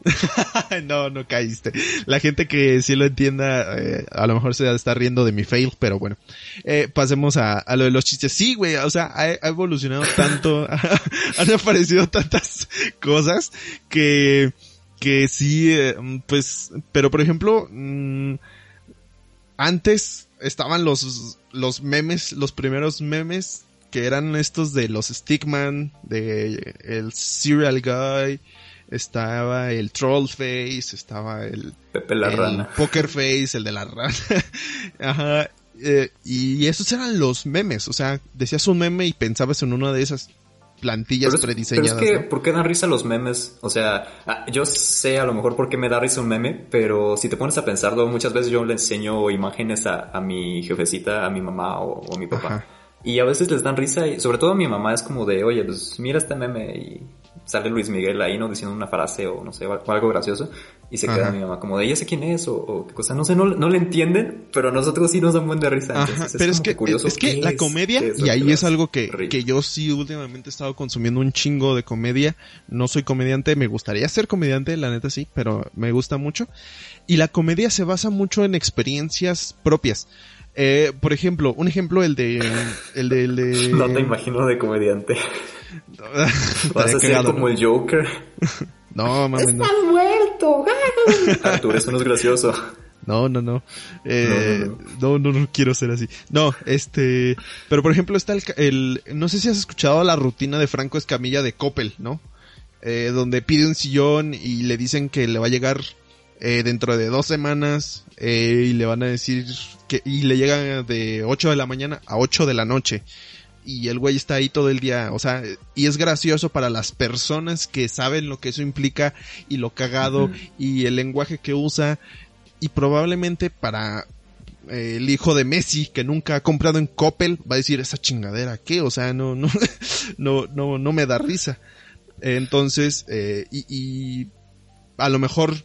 Speaker 3: no, no caíste. La gente que sí lo entienda, eh, a lo mejor se está riendo de mi fail, pero bueno. Eh, pasemos a, lo de los chistes. Sí, güey, o sea, ha, evolucionado tanto, han aparecido tantas cosas que, que sí, eh, pues, pero por ejemplo, mm, antes estaban los, los memes, los primeros memes que eran estos de los Stickman, de el Serial Guy, estaba el Troll Face, estaba el...
Speaker 1: Pepe la rana.
Speaker 3: Poker Face, el de la rana. Ajá. Eh, y esos eran los memes, o sea, decías un meme y pensabas en una de esas plantillas prediseñadas.
Speaker 1: Pero es que, ¿por qué dan risa los memes? O sea, ah, yo sé a lo mejor por qué me da risa un meme, pero si te pones a pensarlo, muchas veces yo le enseño imágenes a, a mi jefecita, a mi mamá o, a mi papá. Y a veces les dan risa y sobre todo mi mamá es como de, oye, pues mira este meme y sale Luis Miguel ahí, ¿no? Diciendo una frase o no sé, o algo gracioso. Y se queda mi mamá como de, ya sé quién es o, qué cosa. No sé, no, no le entienden, pero nosotros sí nos dan buen de risa.
Speaker 3: pero es, que, curioso es que la comedia, y ahí es algo que, que yo sí últimamente he estado consumiendo un chingo de comedia. No soy comediante, me gustaría ser comediante, la neta sí, pero me gusta mucho. Y la comedia se basa mucho en experiencias propias. Eh, por ejemplo, un ejemplo, el de, el de, el de...
Speaker 1: No te imagino de comediante. Vas a ser como el Joker.
Speaker 3: No, mami,
Speaker 1: Está muerto. Arturo, eso no es gracioso.
Speaker 3: No, no, no. Eh, no, no, no, quiero ser así. No, este, pero por ejemplo está el, el, no sé si has escuchado la rutina de Franco Escamilla de Coppel, ¿no? Eh, donde pide un sillón y le dicen que le va a llegar eh, dentro de dos semanas eh, y le van a decir que y le llega de 8 de la mañana a 8 de la noche. Y el güey está ahí todo el día, o sea, y es gracioso para las personas que saben lo que eso implica y lo cagado y el lenguaje que usa. Y probablemente para eh, el hijo de Messi que nunca ha comprado en Coppel va a decir esa chingadera qué, o sea, no no no no no me da risa. Entonces, eh, y, y a lo mejor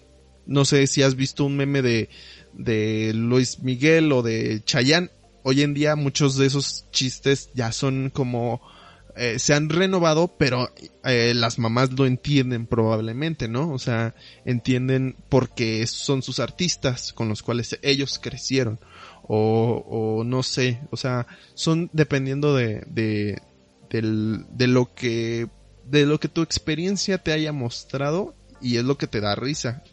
Speaker 3: no sé si has visto un meme de, de Luis Miguel o de Chayanne. Hoy en día muchos de esos chistes ya son como eh, se han renovado, pero eh, las mamás lo entienden probablemente, ¿no? O sea, entienden porque son sus artistas con los cuales ellos crecieron. O, o no sé, o sea, son dependiendo de, de, de lo que, de lo que tu experiencia te haya mostrado y es lo que te da risa.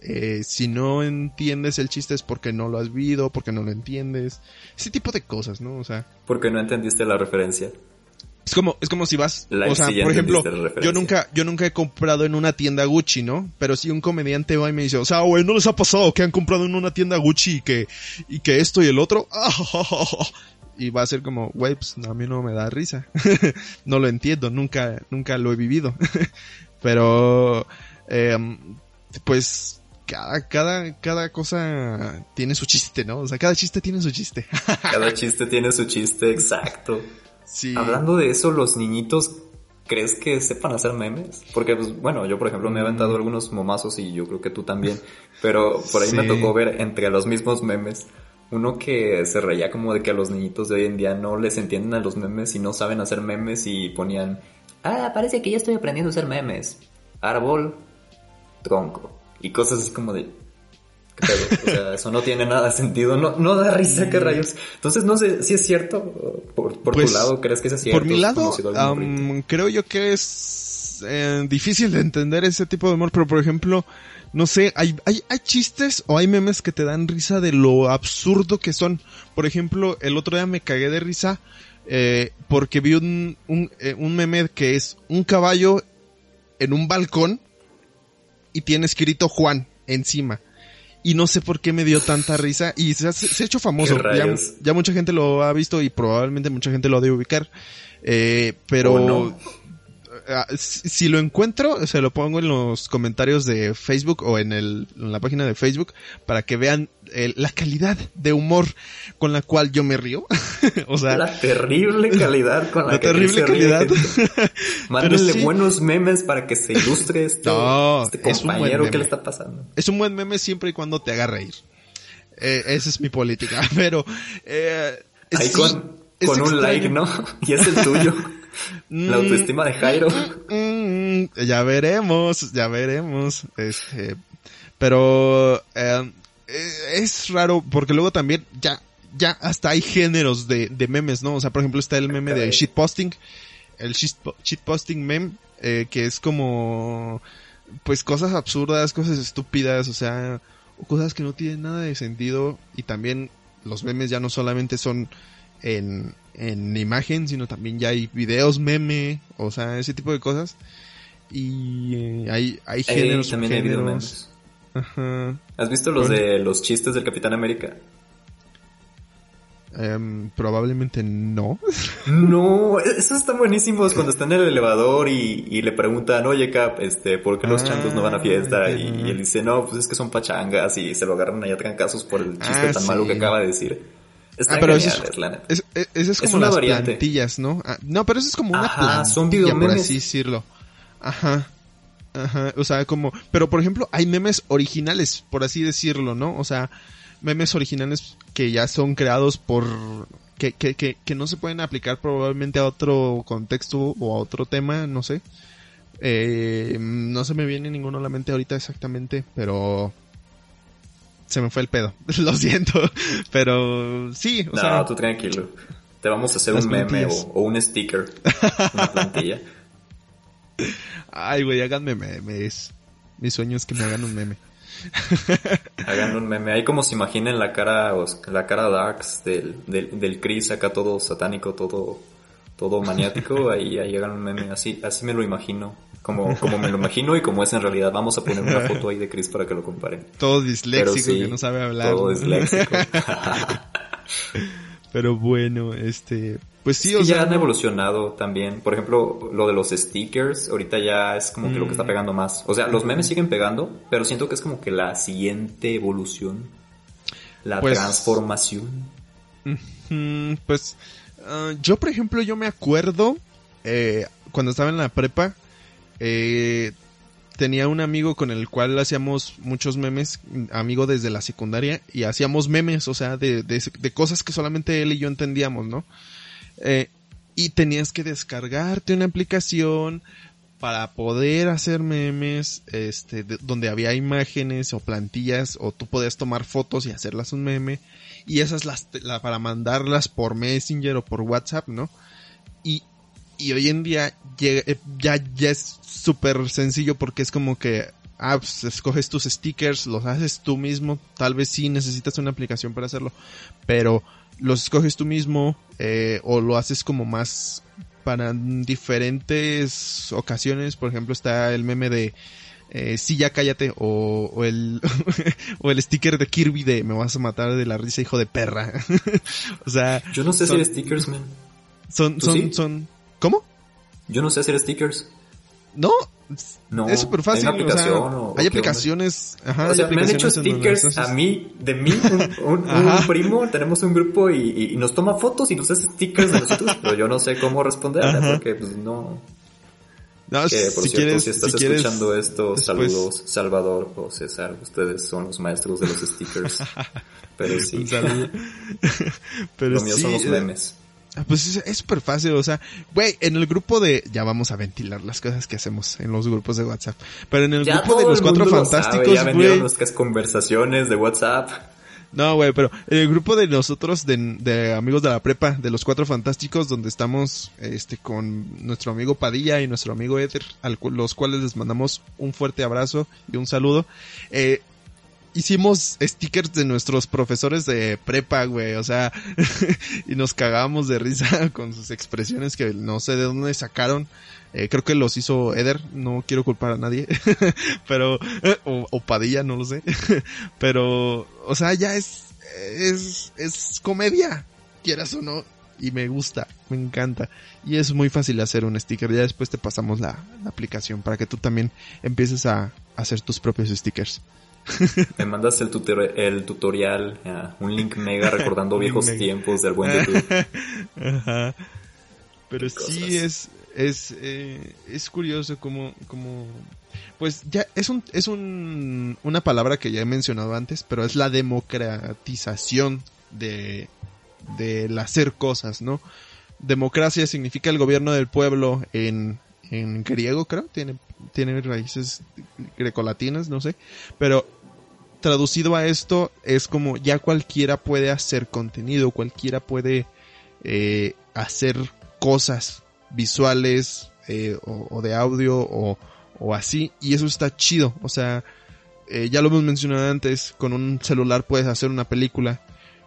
Speaker 3: Eh, si no entiendes el chiste es porque no lo has visto, porque no lo entiendes. Ese tipo de cosas, ¿no? O sea.
Speaker 1: Porque no entendiste la referencia.
Speaker 3: Es como, es como si vas, o sea, por ejemplo, yo nunca, yo nunca he comprado en una tienda Gucci, ¿no? Pero si un comediante va y me dice, o sea, güey, ¿no les ha pasado que han comprado en una tienda Gucci y que, y que esto y el otro? y va a ser como, güey, pues a mí no me da risa. no lo entiendo, nunca, nunca lo he vivido. Pero, eh, pues, cada, cada, cada cosa tiene su chiste, ¿no? O sea, cada chiste tiene su chiste.
Speaker 1: cada chiste tiene su chiste, exacto. Sí. Hablando de eso, los niñitos, ¿crees que sepan hacer memes? Porque, pues, bueno, yo por ejemplo me he aventado algunos momazos y yo creo que tú también, pero por ahí me tocó ver entre los mismos memes. Uno que se reía como de que a los niñitos de hoy en día no les entienden a los memes y no saben hacer memes y ponían, ah, parece que ya estoy aprendiendo a hacer memes. Árbol, tronco y cosas así como de... O sea, eso no tiene nada de sentido, no, no da risa, qué rayos. Entonces, no sé si es cierto, por, tu pues, lado, ¿crees que es cierto?
Speaker 3: Por mi lado, creo yo que es eh, difícil de entender ese tipo de humor, pero por ejemplo, no sé, hay, hay, hay chistes o hay memes que te dan risa de lo absurdo que son. Por ejemplo, el otro día me cagué de risa eh, porque vi un, un, eh, un meme que es un caballo en un balcón y tiene escrito Juan encima. y no sé por qué me dio tanta risa y se ha, se ha hecho famoso.
Speaker 1: ¿Qué
Speaker 3: Ya, mucha gente lo ha visto y probablemente mucha gente lo debe ubicar. Eh, pero
Speaker 1: ¿O no?
Speaker 3: Ah, si si lo encuentro, se lo pongo en los comentarios de Facebook o en, el, en la página de Facebook para que vean eh, la calidad de humor con la cual yo me río. o sea,
Speaker 1: La terrible calidad con la,
Speaker 3: la
Speaker 1: que
Speaker 3: terrible calidad.
Speaker 1: Mándenle
Speaker 3: sí.
Speaker 1: buenos memes para que se ilustre este,
Speaker 3: No,
Speaker 1: este
Speaker 3: es
Speaker 1: compañero que
Speaker 3: meme.
Speaker 1: le está pasando.
Speaker 3: es un buen meme siempre y cuando te haga reír. Eh, esa es mi política, pero... Eh,
Speaker 1: Ahí con,
Speaker 3: es
Speaker 1: con un like, ¿no? Y es el tuyo. La
Speaker 3: Mm,
Speaker 1: autoestima de Jairo.
Speaker 3: Mm, ya veremos, ya veremos. Este, pero eh, eh, es raro porque luego también ya, ya hasta hay géneros de, de memes, ¿no? O sea, por ejemplo está el meme de shitposting, el shitpo- shitposting meme, eh, que es como, pues cosas absurdas, cosas estúpidas, o sea, cosas que no tienen nada de sentido y también los memes ya no solamente son en, en imagen, sino también ya hay videos meme, o sea, ese tipo de cosas. Y eh, hay, hay géneros,
Speaker 1: también hay
Speaker 3: géneros.
Speaker 1: memes.
Speaker 3: Ajá.
Speaker 1: ¿Has visto los
Speaker 3: Bueno.
Speaker 1: de los chistes del Capitán América?
Speaker 3: Em, probablemente no.
Speaker 1: No, esos están buenísimos cuando están en el elevador y, y le preguntan, oye Cap, este, ¿por qué los
Speaker 3: Ah,
Speaker 1: changos no van a fiesta? Y, él dice, no, pues es que son pachangas y se lo agarran allá a casos por el chiste
Speaker 3: Ah,
Speaker 1: tan
Speaker 3: sí.
Speaker 1: malo que acaba de decir. Están
Speaker 3: Ah, pero eso
Speaker 1: geniales,
Speaker 3: es-
Speaker 1: la neta.
Speaker 3: Es, es, esa es
Speaker 1: Es
Speaker 3: como
Speaker 1: una
Speaker 3: las
Speaker 1: variante.
Speaker 3: plantillas, ¿no? Ah, no, pero eso es como una
Speaker 1: Ajá,
Speaker 3: plantilla,
Speaker 1: son
Speaker 3: por así decirlo. Ajá. Ajá, o sea, como, pero por ejemplo, hay memes originales, por así decirlo, ¿no? O sea, memes originales que ya son creados por, que, que, que, que no se pueden aplicar probablemente a otro contexto o a otro tema, no sé. Eh, no se me viene ninguno a la mente ahorita exactamente, pero se me fue el pedo. Lo siento, pero sí, o
Speaker 1: no,
Speaker 3: sea,
Speaker 1: tú tranquilo. Te vamos a hacer un meme o, o un sticker. Una plantilla.
Speaker 3: Ay, güey, háganme memes. Mi sueño es que me hagan un meme.
Speaker 1: Hagan un meme. Ahí como se imaginen la cara, la cara darks del, del, del Chris acá todo satánico, todo, todo maniático. Ahí, ahí hagan un meme. Así, así me lo imagino. Como, como me lo imagino y como es en realidad. Vamos a poner una foto ahí de Chris para que lo comparen.
Speaker 3: Todo disléxico
Speaker 1: sí,
Speaker 3: que no sabe hablar.
Speaker 1: Todo disléxico.
Speaker 3: Pero bueno, este, pues sí, o
Speaker 1: ya
Speaker 3: sea,
Speaker 1: han evolucionado también. Por ejemplo, lo de los stickers, ahorita ya es como que lo que está
Speaker 3: Mm.
Speaker 1: pegando más. O sea, los memes siguen pegando, pero siento que es como que la siguiente evolución. La
Speaker 3: Pues-
Speaker 1: transformación.
Speaker 3: pues, ah, yo por ejemplo, yo me acuerdo, eh, cuando estaba en la prepa, eh, tenía un amigo con el cual hacíamos muchos memes, amigo desde la secundaria, y hacíamos memes, o sea, de, de, cosas que solamente él y yo entendíamos, ¿no? Eh, y tenías que descargarte una aplicación para poder hacer memes, este, de- donde había imágenes o plantillas, o tú podías tomar fotos y hacerlas un meme, y esas las, la- para mandarlas por Messenger o por WhatsApp, ¿no? Y, y hoy en día eh, ya, ya es súper sencillo porque es como que, ah, pues escoges tus stickers, los haces tú mismo, tal vez sí necesitas una aplicación para hacerlo, pero los escoges tú mismo eh, o lo haces como más para diferentes ocasiones, por ejemplo está el meme de eh, sí ya cállate o, o el o el sticker de Kirby de me vas a matar de la risa hijo de perra o sea
Speaker 1: Yo no sé
Speaker 3: son-
Speaker 1: hacer stickers, man.
Speaker 3: son
Speaker 1: ¿Tú
Speaker 3: son
Speaker 1: sí?
Speaker 3: son ¿cómo?
Speaker 1: Yo no sé hacer stickers.
Speaker 3: no
Speaker 1: No.
Speaker 3: es súper fácil
Speaker 1: ¿Hay una
Speaker 3: o sea,
Speaker 1: aplicación o-
Speaker 3: hay aplicaciones ajá,
Speaker 1: o
Speaker 3: hay
Speaker 1: sea, me han hecho stickers a mí, de mí, un, un-
Speaker 3: Ajá.
Speaker 1: un primo, tenemos un grupo y, y- nos toma fotos y nos hace stickers de nosotros, pero yo no sé cómo responderle
Speaker 3: Ajá.
Speaker 1: porque pues no.
Speaker 3: No,
Speaker 1: Que por
Speaker 3: si
Speaker 1: cierto,
Speaker 3: quieres
Speaker 1: si estás
Speaker 3: si quieres
Speaker 1: escuchando esto,
Speaker 3: después-
Speaker 1: saludos, Salvador o César, ustedes son los maestros de los stickers. Pero sí,
Speaker 3: pero
Speaker 1: lo mío
Speaker 3: sí,
Speaker 1: son los
Speaker 3: eh,
Speaker 1: memes.
Speaker 3: Ah, Pues es- súper fácil, o sea, güey, en el grupo de, ya vamos a ventilar las cosas que hacemos en los grupos de WhatsApp, pero en el
Speaker 1: Ya
Speaker 3: grupo de los cuatro
Speaker 1: lo
Speaker 3: fantásticos,
Speaker 1: ya vendieron
Speaker 3: güey,
Speaker 1: nuestras conversaciones de WhatsApp.
Speaker 3: No, güey, pero el grupo de nosotros, de, amigos de la prepa, de los cuatro fantásticos, donde estamos, este, con nuestro amigo Padilla y nuestro amigo Eder, los cuales les mandamos un fuerte abrazo y un saludo, eh, hicimos stickers de nuestros profesores de prepa, güey, o sea, y nos cagábamos de risa con sus expresiones que no sé de dónde sacaron. Eh, creo que los hizo Eder, no quiero culpar a nadie, pero, o, o Padilla, no lo sé, pero, o sea, ya es, es, es comedia, quieras o no, y me gusta, me encanta. Y es muy fácil hacer un sticker. Ya después te pasamos la, la aplicación para que tú también empieces a, hacer tus propios stickers.
Speaker 1: Me mandas el, tutor el tutorial, un link mega recordando viejos tiempos del buen YouTube.
Speaker 3: Ajá. Pero sí es, es, eh, es curioso como, como, pues ya es un, es un, una palabra que ya he mencionado antes, pero es la democratización de, del hacer cosas, ¿no? Democracia significa el gobierno del pueblo en, en griego, creo, tiene, tiene raíces grecolatinas, no sé, pero traducido a esto es como ya cualquiera puede hacer contenido, cualquiera puede eh, hacer cosas visuales eh, o, de audio o, o, así, y eso está chido, o sea, eh, ya lo hemos mencionado antes, con un celular puedes hacer una película,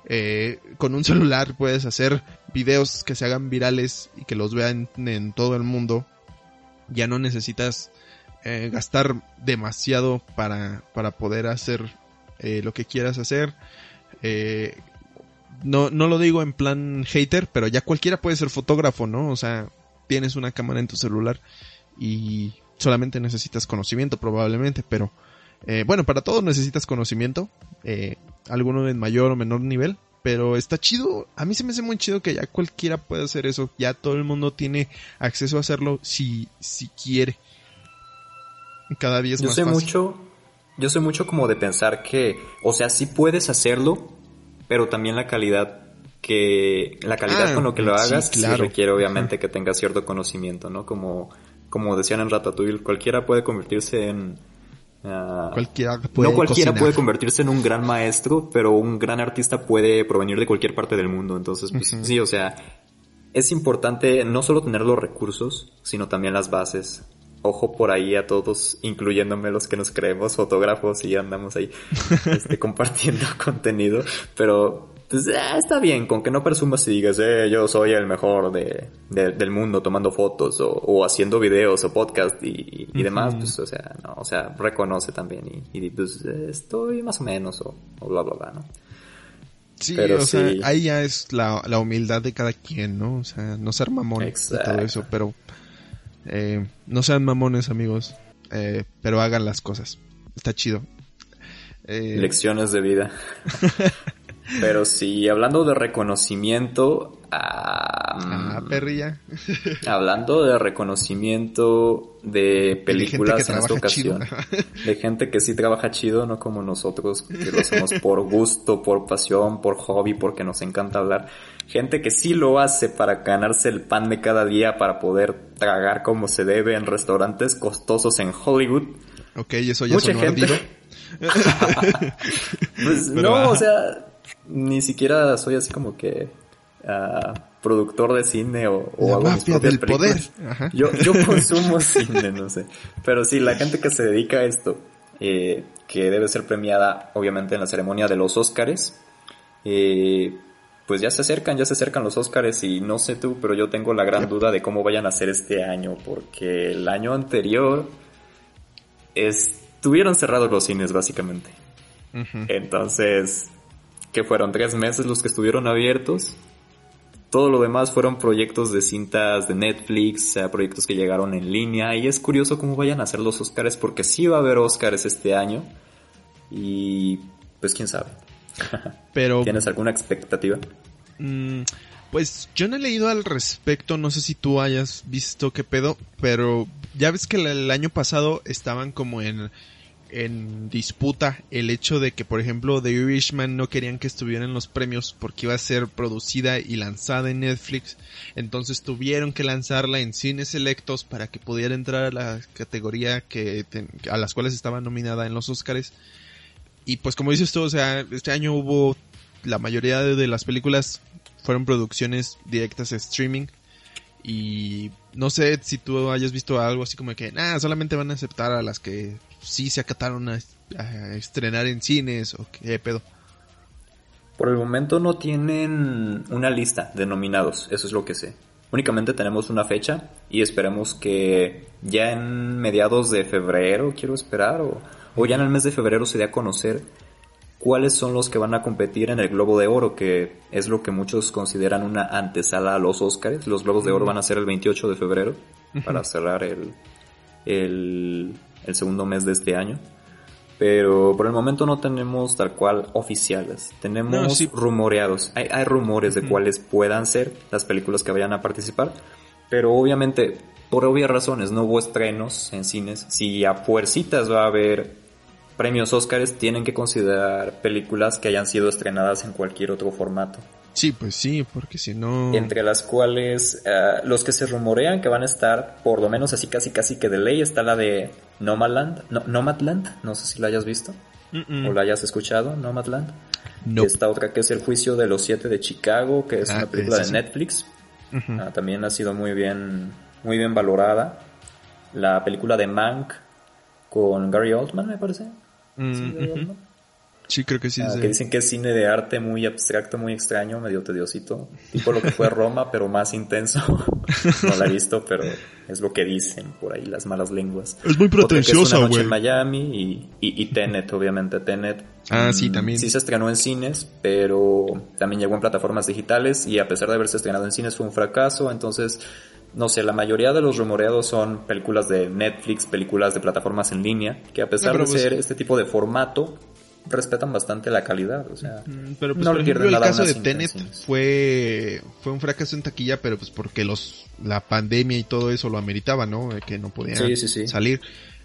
Speaker 3: eh, con un celular puedes hacer videos que se hagan virales y que los vean en todo el mundo. Ya no necesitas gastar demasiado para, para poder hacer lo que quieras hacer. No, no lo digo en plan hater, pero ya cualquiera puede ser fotógrafo, ¿no? O sea, tienes una cámara en tu celular y solamente necesitas conocimiento probablemente, pero eh, bueno, para todos necesitas conocimiento, eh, alguno en mayor o menor nivel, pero está chido, a mí se me hace muy chido que ya cualquiera puede hacer eso, ya todo el mundo tiene acceso a hacerlo si, si quiere. Cada día es
Speaker 1: yo
Speaker 3: más
Speaker 1: sé
Speaker 3: fácil.
Speaker 1: mucho, yo sé mucho como de pensar que, o sea, sí puedes hacerlo, pero también la calidad que la calidad
Speaker 3: Ah,
Speaker 1: con lo que lo hagas sí
Speaker 3: claro.
Speaker 1: requiere obviamente que tengas cierto conocimiento, ¿no? Como como decían en Ratatouille, cualquiera puede convertirse en ah,
Speaker 3: Cualquiera puede
Speaker 1: no cualquiera
Speaker 3: cocinar.
Speaker 1: puede convertirse en un gran maestro, pero un gran artista puede provenir de cualquier parte del mundo. Entonces, pues, sí, o sea, es importante no solo tener los recursos, sino también las bases. Ojo por ahí a todos, incluyéndome los que nos creemos fotógrafos y andamos ahí este, compartiendo contenido. Pero, pues, ah, está bien, con que no presumas y digas, eh, yo soy el mejor de, de- del mundo tomando fotos o, o haciendo videos o podcast y, y demás, pues, o sea, no, o sea, reconoce también y, y pues, eh, estoy más o menos o, o bla, bla, bla, ¿no?
Speaker 3: Sí,
Speaker 1: Pero
Speaker 3: o sea,
Speaker 1: sí.
Speaker 3: ahí ya es la, la humildad de cada quien, ¿no? O sea, no ser mamón y todo eso, pero eh, no sean mamones, amigos, eh, pero hagan las cosas. Está chido. Eh,
Speaker 1: Lecciones de vida. Pero sí, hablando de reconocimiento, ah,
Speaker 3: ah, perrilla.
Speaker 1: hablando de reconocimiento de películas en esta
Speaker 3: chido.
Speaker 1: ocasión, de gente que sí trabaja chido, no como nosotros, que lo hacemos por gusto, por pasión, por hobby, porque nos encanta hablar. Gente que sí lo hace para ganarse el pan de cada día, para poder tragar como se debe en restaurantes costosos en Hollywood.
Speaker 3: Ok, eso ya
Speaker 1: Mucha
Speaker 3: sonó
Speaker 1: gente. Pues no, o sea, ni siquiera soy así como que ah, productor de cine o, o
Speaker 3: La
Speaker 1: hago mis
Speaker 3: mafia del
Speaker 1: películas.
Speaker 3: poder. Ajá.
Speaker 1: Yo, yo consumo cine, no sé. Pero sí, la gente que se dedica a esto, eh, que debe ser premiada obviamente en la ceremonia de los Óscares, eh, pues ya se acercan, ya se acercan los Óscares y no sé tú, pero yo tengo la gran duda de cómo vayan a ser este año, porque el año anterior estuvieron cerrados los cines básicamente. Entonces, que fueron tres meses los que estuvieron abiertos. Todo lo demás fueron proyectos de cintas de Netflix, proyectos que llegaron en línea. Y es curioso cómo vayan a ser los Oscars, porque sí va a haber Oscars este año. Y pues quién sabe.
Speaker 3: Pero
Speaker 1: ¿Tienes alguna expectativa?
Speaker 3: Mm, pues yo no he leído al respecto, no sé si tú hayas visto qué pedo, pero ya ves que el año pasado estaban como en, en disputa el hecho de que, por ejemplo, The Irishman no querían que estuviera en los premios porque iba a ser producida y lanzada en Netflix, entonces tuvieron que lanzarla en cines selectos para que pudiera entrar a la categoría que a las cuales estaba nominada en los Oscars. Y pues como dices tú, o sea, este año hubo la mayoría de, de las películas fueron producciones directas a streaming y no sé si tú hayas visto algo así como que, nah, solamente van a aceptar a las que sí se acataron a a estrenar en cines o qué pedo.
Speaker 1: Por el momento no tienen una lista de nominados, eso es lo que sé. Únicamente tenemos una fecha y esperemos que ya en mediados de febrero, quiero esperar, o, o ya en el mes de febrero se dé a conocer cuáles son los que van a competir en el Globo de Oro, que es lo que muchos consideran una antesala a los Oscars. Los Globos de Oro van a ser el 28 de febrero para cerrar el, el, el segundo mes de este año. Pero por el momento no tenemos tal cual oficiales. Tenemos
Speaker 3: No, sí.
Speaker 1: rumoreados. Hay, hay rumores de cuáles puedan ser las películas que vayan a participar. Pero obviamente, por obvias razones, no hubo estrenos en cines. Si a fuercitas va a haber premios Oscars, tienen que considerar películas que hayan sido estrenadas en cualquier otro formato.
Speaker 3: Sí, pues sí, porque si no...
Speaker 1: Entre las cuales eh, los que se rumorean que van a estar, por lo menos así casi casi que de ley, está la de Nomadland. No, Nomadland, no sé si la hayas visto o la hayas escuchado, Nomadland.
Speaker 3: Nope.
Speaker 1: Esta otra que es El juicio de los siete de Chicago, que es
Speaker 3: Ah,
Speaker 1: una película de
Speaker 3: sí.
Speaker 1: Netflix. Ah, también ha sido muy bien, muy bien valorada. La película de Mank con Gary Oldman, me parece.
Speaker 3: Mm,
Speaker 1: Sí,
Speaker 3: creo que sí.
Speaker 1: Ah, que dicen que es cine de arte muy abstracto, muy extraño, medio tediosito. Tipo lo que fue Roma, pero más intenso. no la he visto, pero es lo que dicen por ahí las malas lenguas.
Speaker 3: Es muy pretenciosa, güey.
Speaker 1: en Miami y, y, y Tenet, obviamente. Tenet.
Speaker 3: Ah, sí,
Speaker 1: mm,
Speaker 3: también.
Speaker 1: Sí se estrenó en cines, pero también llegó en plataformas digitales y a pesar de haberse estrenado en cines fue un fracaso. Entonces, no sé, la mayoría de los rumoreados son películas de Netflix, películas de plataformas en línea, que a pesar de
Speaker 3: pues-
Speaker 1: ser este tipo de formato, respetan bastante la calidad. O sea,
Speaker 3: Mm, Pero pues
Speaker 1: no
Speaker 3: por ejemplo
Speaker 1: pierden
Speaker 3: el
Speaker 1: nada
Speaker 3: caso de Tenet fue fue un fracaso en taquilla, pero pues porque los la pandemia y todo eso lo ameritaba, ¿no? Eh, Que no podían
Speaker 1: Sí, sí, sí.
Speaker 3: salir.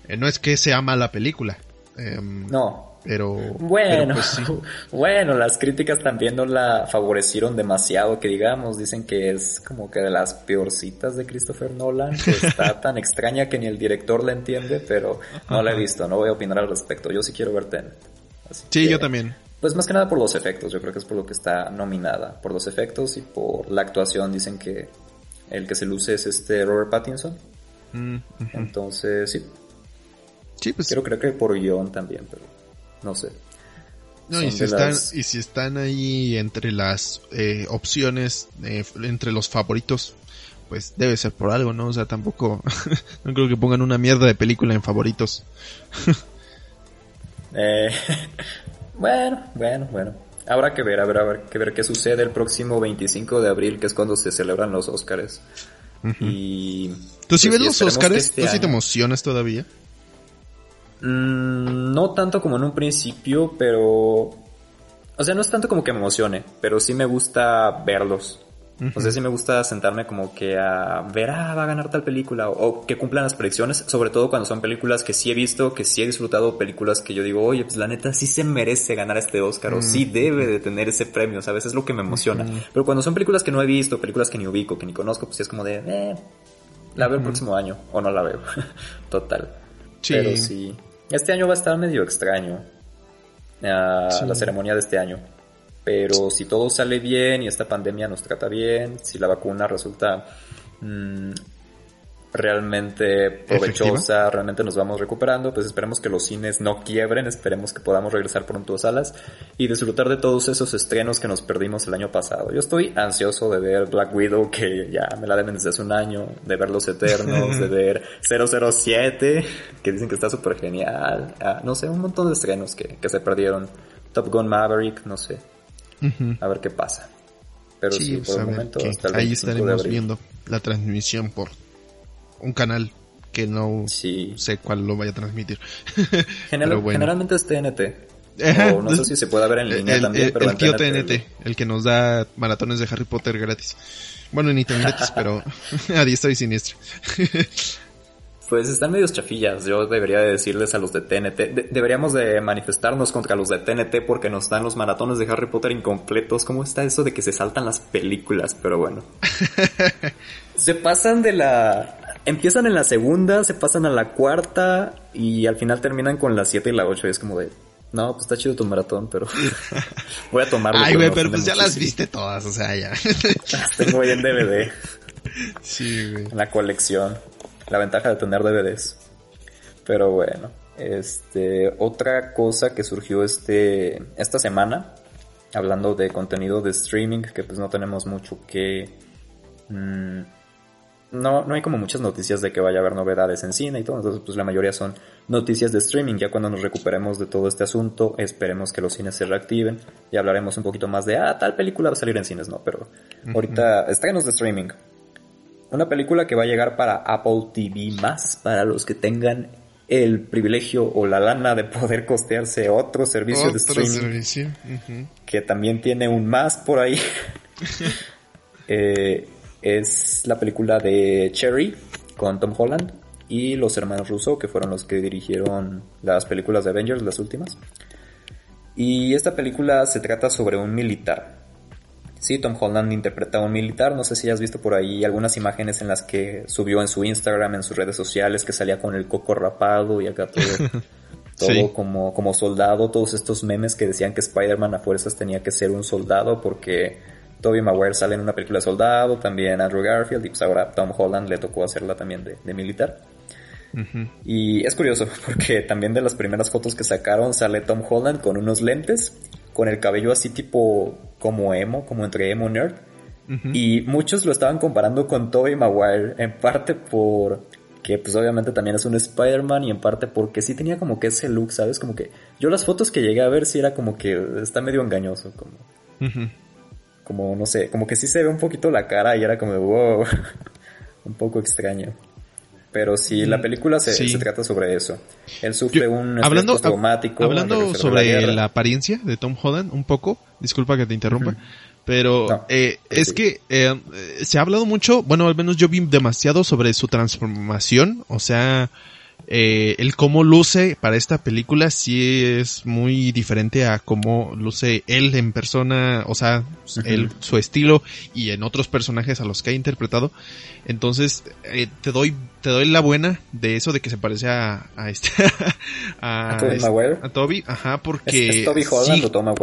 Speaker 3: Eh, no es que sea mala película. em,
Speaker 1: No.
Speaker 3: Pero
Speaker 1: Bueno,
Speaker 3: pero, pues, sí.
Speaker 1: bueno, las críticas también no la favorecieron demasiado, que digamos, dicen que es como que de las peorcitas de Christopher Nolan, que está tan extraña que ni el director la entiende, pero no la he visto, no voy a opinar al respecto, yo sí quiero ver Tenet. Así
Speaker 3: Sí,
Speaker 1: que-
Speaker 3: yo también.
Speaker 1: Pues más que nada por los efectos, yo creo que es por lo que está nominada, por los efectos y por la actuación, dicen que el que se luce es este Robert Pattinson,
Speaker 3: Mm,
Speaker 1: entonces sí,
Speaker 3: Sí, pues
Speaker 1: quiero creer que por guion también, pero no sé.
Speaker 3: No, y si, están,
Speaker 1: las-
Speaker 3: y si están ahí entre las eh, opciones, eh, entre los favoritos, pues debe ser por algo, ¿no? O sea, tampoco, no creo que pongan una mierda de película en favoritos.
Speaker 1: Eh, bueno, bueno, bueno. Habrá que ver, habrá que ver qué sucede el próximo 25 de abril, que es cuando se celebran los Óscares. Y...
Speaker 3: ¿Tú sí
Speaker 1: pues,
Speaker 3: ves los
Speaker 1: que este
Speaker 3: ¿Tú sí te emocionas todavía?
Speaker 1: Mm, no tanto como en un principio, pero... O sea, no es tanto como que me emocione, pero sí me gusta verlos. O sea, sí me gusta sentarme como que a ver, ah, va a ganar tal película, o, o que cumplan las predicciones, sobre todo cuando son películas que sí he visto, que sí he disfrutado, películas que yo digo, oye, pues la neta sí se merece ganar este Oscar, o sí debe de tener ese premio, ¿sabes? Es lo que me emociona. Pero cuando son películas que no he visto, películas que ni ubico, que ni conozco, pues sí es como de, eh, la veo el próximo año, o no la veo. Total.
Speaker 3: Sí.
Speaker 1: Pero sí. Este año va a estar medio extraño. ah,
Speaker 3: Sí.
Speaker 1: La ceremonia de este año. Pero si todo sale bien y esta pandemia nos trata bien, si la vacuna resulta mm, realmente provechosa, realmente nos vamos recuperando, pues esperemos que los cines no quiebren, esperemos que podamos regresar pronto a salas y disfrutar de todos esos estrenos que nos perdimos el año pasado. Yo estoy ansioso de ver Black Widow, que ya me la deben desde hace un año, de ver Los Eternos, de ver 007, que dicen que está súper genial, ah, no sé, un montón de estrenos que, que se perdieron. Top Gun Maverick, no sé,
Speaker 3: Ujú.
Speaker 1: a ver qué pasa. Pero sí,
Speaker 3: Sí,
Speaker 1: por el momento hasta el
Speaker 3: ahí
Speaker 1: 25 de
Speaker 3: estaremos
Speaker 1: abril.
Speaker 3: viendo la transmisión por un canal que no
Speaker 1: Sí.
Speaker 3: sé cuál lo vaya a transmitir.
Speaker 1: General-
Speaker 3: Pero bueno.
Speaker 1: Generalmente es TNT. O no sé si se puede ver en línea
Speaker 3: el,
Speaker 1: también,
Speaker 3: el-
Speaker 1: pero
Speaker 3: el
Speaker 1: en
Speaker 3: tío
Speaker 1: TNT.
Speaker 3: TNT, el que nos da maratones de Harry Potter gratis. Bueno, ni tan gratis, pero a diestra y siniestra.
Speaker 1: Pues están medios chafillas. Yo debería de decirles a los de TNT. de- deberíamos de manifestarnos contra los de TNT porque nos dan los maratones de Harry Potter incompletos. ¿Cómo está eso de que se saltan las películas? Pero bueno. se pasan de la... Empiezan en la segunda, se pasan a la cuarta y al final terminan con la siete y la ocho. Y es como de... No, pues está chido tu maratón, pero voy a tomarlo.
Speaker 3: Ay, güey, pero pues ya las viste todas, o sea, ya.
Speaker 1: Las tengo ahí en DVD.
Speaker 3: sí, güey.
Speaker 1: en la colección. La ventaja de tener DVDs. Pero bueno. Este, otra cosa que surgió este, esta semana, hablando de contenido de streaming, que pues no tenemos mucho que... Mm, no, no hay como muchas noticias de que vaya a haber novedades en cine y todo, entonces pues la mayoría son noticias de streaming. Ya cuando nos recuperemos de todo este asunto, esperemos que los cines se reactiven y hablaremos un poquito más de, ah, tal película va a salir en cines, no, pero ahorita estrenos de streaming. Una película que va a llegar para Apple TV más, para los que tengan el privilegio o la lana de poder costearse otro servicio de streaming. Que también tiene un más por ahí. eh, es la película de Cherry con Tom Holland y los hermanos Russo, que fueron los que dirigieron las películas de Avengers, las últimas. Y esta película se trata sobre un militar. Sí, Tom Holland interpreta a un militar. No sé si has visto por ahí algunas imágenes en las que subió en su Instagram, en sus redes sociales, que salía con el coco rapado y acá todo, todo como, como soldado. Todos estos memes que decían que Spider-Man a fuerzas tenía que ser un soldado porque Tobey Maguire sale en una película de soldado, también Andrew Garfield, y pues ahora Tom Holland le tocó hacerla también de, militar. Y es curioso porque también de las primeras fotos que sacaron sale Tom Holland con unos lentes, con el cabello así tipo como emo, como entre emo nerd. Y muchos lo estaban comparando con Tobey Maguire, en parte por que pues obviamente también es un Spider-Man y en parte porque sí tenía como que ese look, ¿sabes? Como que yo las fotos que llegué a ver sí era como que está medio engañoso, como como, no sé, como que sí se ve un poquito la cara y era como de wow, un poco extraño. Pero sí, la mm, película se, se trata sobre eso. Él sufre un
Speaker 3: hablando, traumático. Hablando sobre la, apariencia de Tom Holland, un poco, disculpa que te interrumpa, pero eh, es que eh, se ha hablado mucho, bueno, al menos yo vi demasiado sobre su transformación, o sea, eh, el cómo luce para esta película sí es muy diferente a cómo luce él en persona, o sea, su estilo y en otros personajes a los que ha interpretado. Entonces, eh, te doy, te doy la buena de eso de que se parece a, a este,
Speaker 1: a, ¿A,
Speaker 3: Toby ajá, porque sí,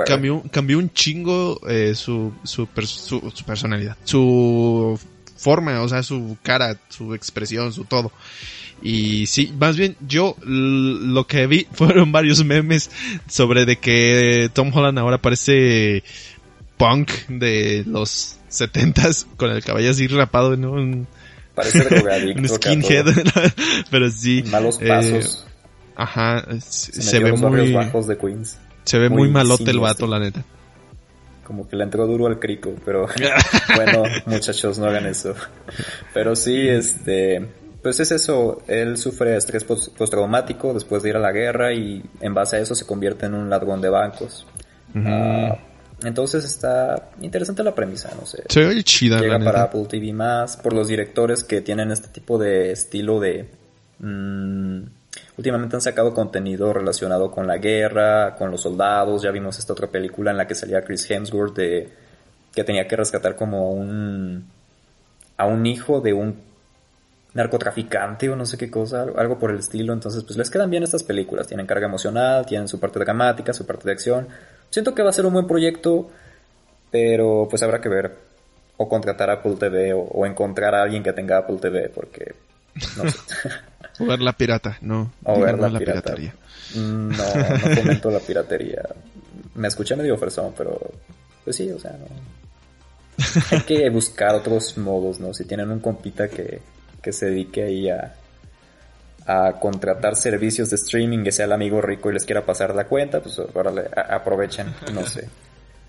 Speaker 3: cambió, cambió un chingo eh, su, su, su, su personalidad, su forma, o sea, su cara, su expresión, su todo. Y sí, más bien yo lo que vi fueron varios memes sobre de que Tom Holland ahora parece punk de los setentas con el cabello así rapado, ¿no? Un,
Speaker 1: parece
Speaker 3: un skinhead, pero sí.
Speaker 1: Malos eh, pasos.
Speaker 3: ajá, se, ve muy...
Speaker 1: bajos de Queens.
Speaker 3: Se ve muy, malote el vato, la neta.
Speaker 1: Como que le entró duro al crico, pero bueno, muchachos, no hagan eso. Pero sí, este pues es eso, él sufre estrés postraumático después de ir a la guerra y en base a eso se convierte en un ladrón de bancos. Ah, entonces está interesante la premisa, no sé.
Speaker 3: Se oye chida.
Speaker 1: Llega para Apple TV más, por los directores que tienen este tipo de estilo de... Mm, últimamente han sacado contenido relacionado con la guerra, con los soldados, ya vimos esta otra película en la que salía Chris Hemsworth de que tenía que rescatar como un a un hijo de un narcotraficante o no sé qué cosa, algo por el estilo. Entonces, pues les quedan bien estas películas. Tienen carga emocional, tienen su parte dramática, su parte de acción. Siento que va a ser un buen proyecto, pero pues habrá que ver. O contratar a Apple TV o, encontrar a alguien que tenga Apple TV, porque no sé.
Speaker 3: o ver la pirata, no.
Speaker 1: O ver la, piratería. Mm, no, no comento la piratería. Me escuché medio ofresón, pero pues sí, o sea, no. Hay que buscar otros modos, ¿no? Si tienen un compita que, que se dedique ahí a, a contratar servicios de streaming, que sea el amigo rico y les quiera pasar la cuenta, pues ahora le, aprovechen, no sé.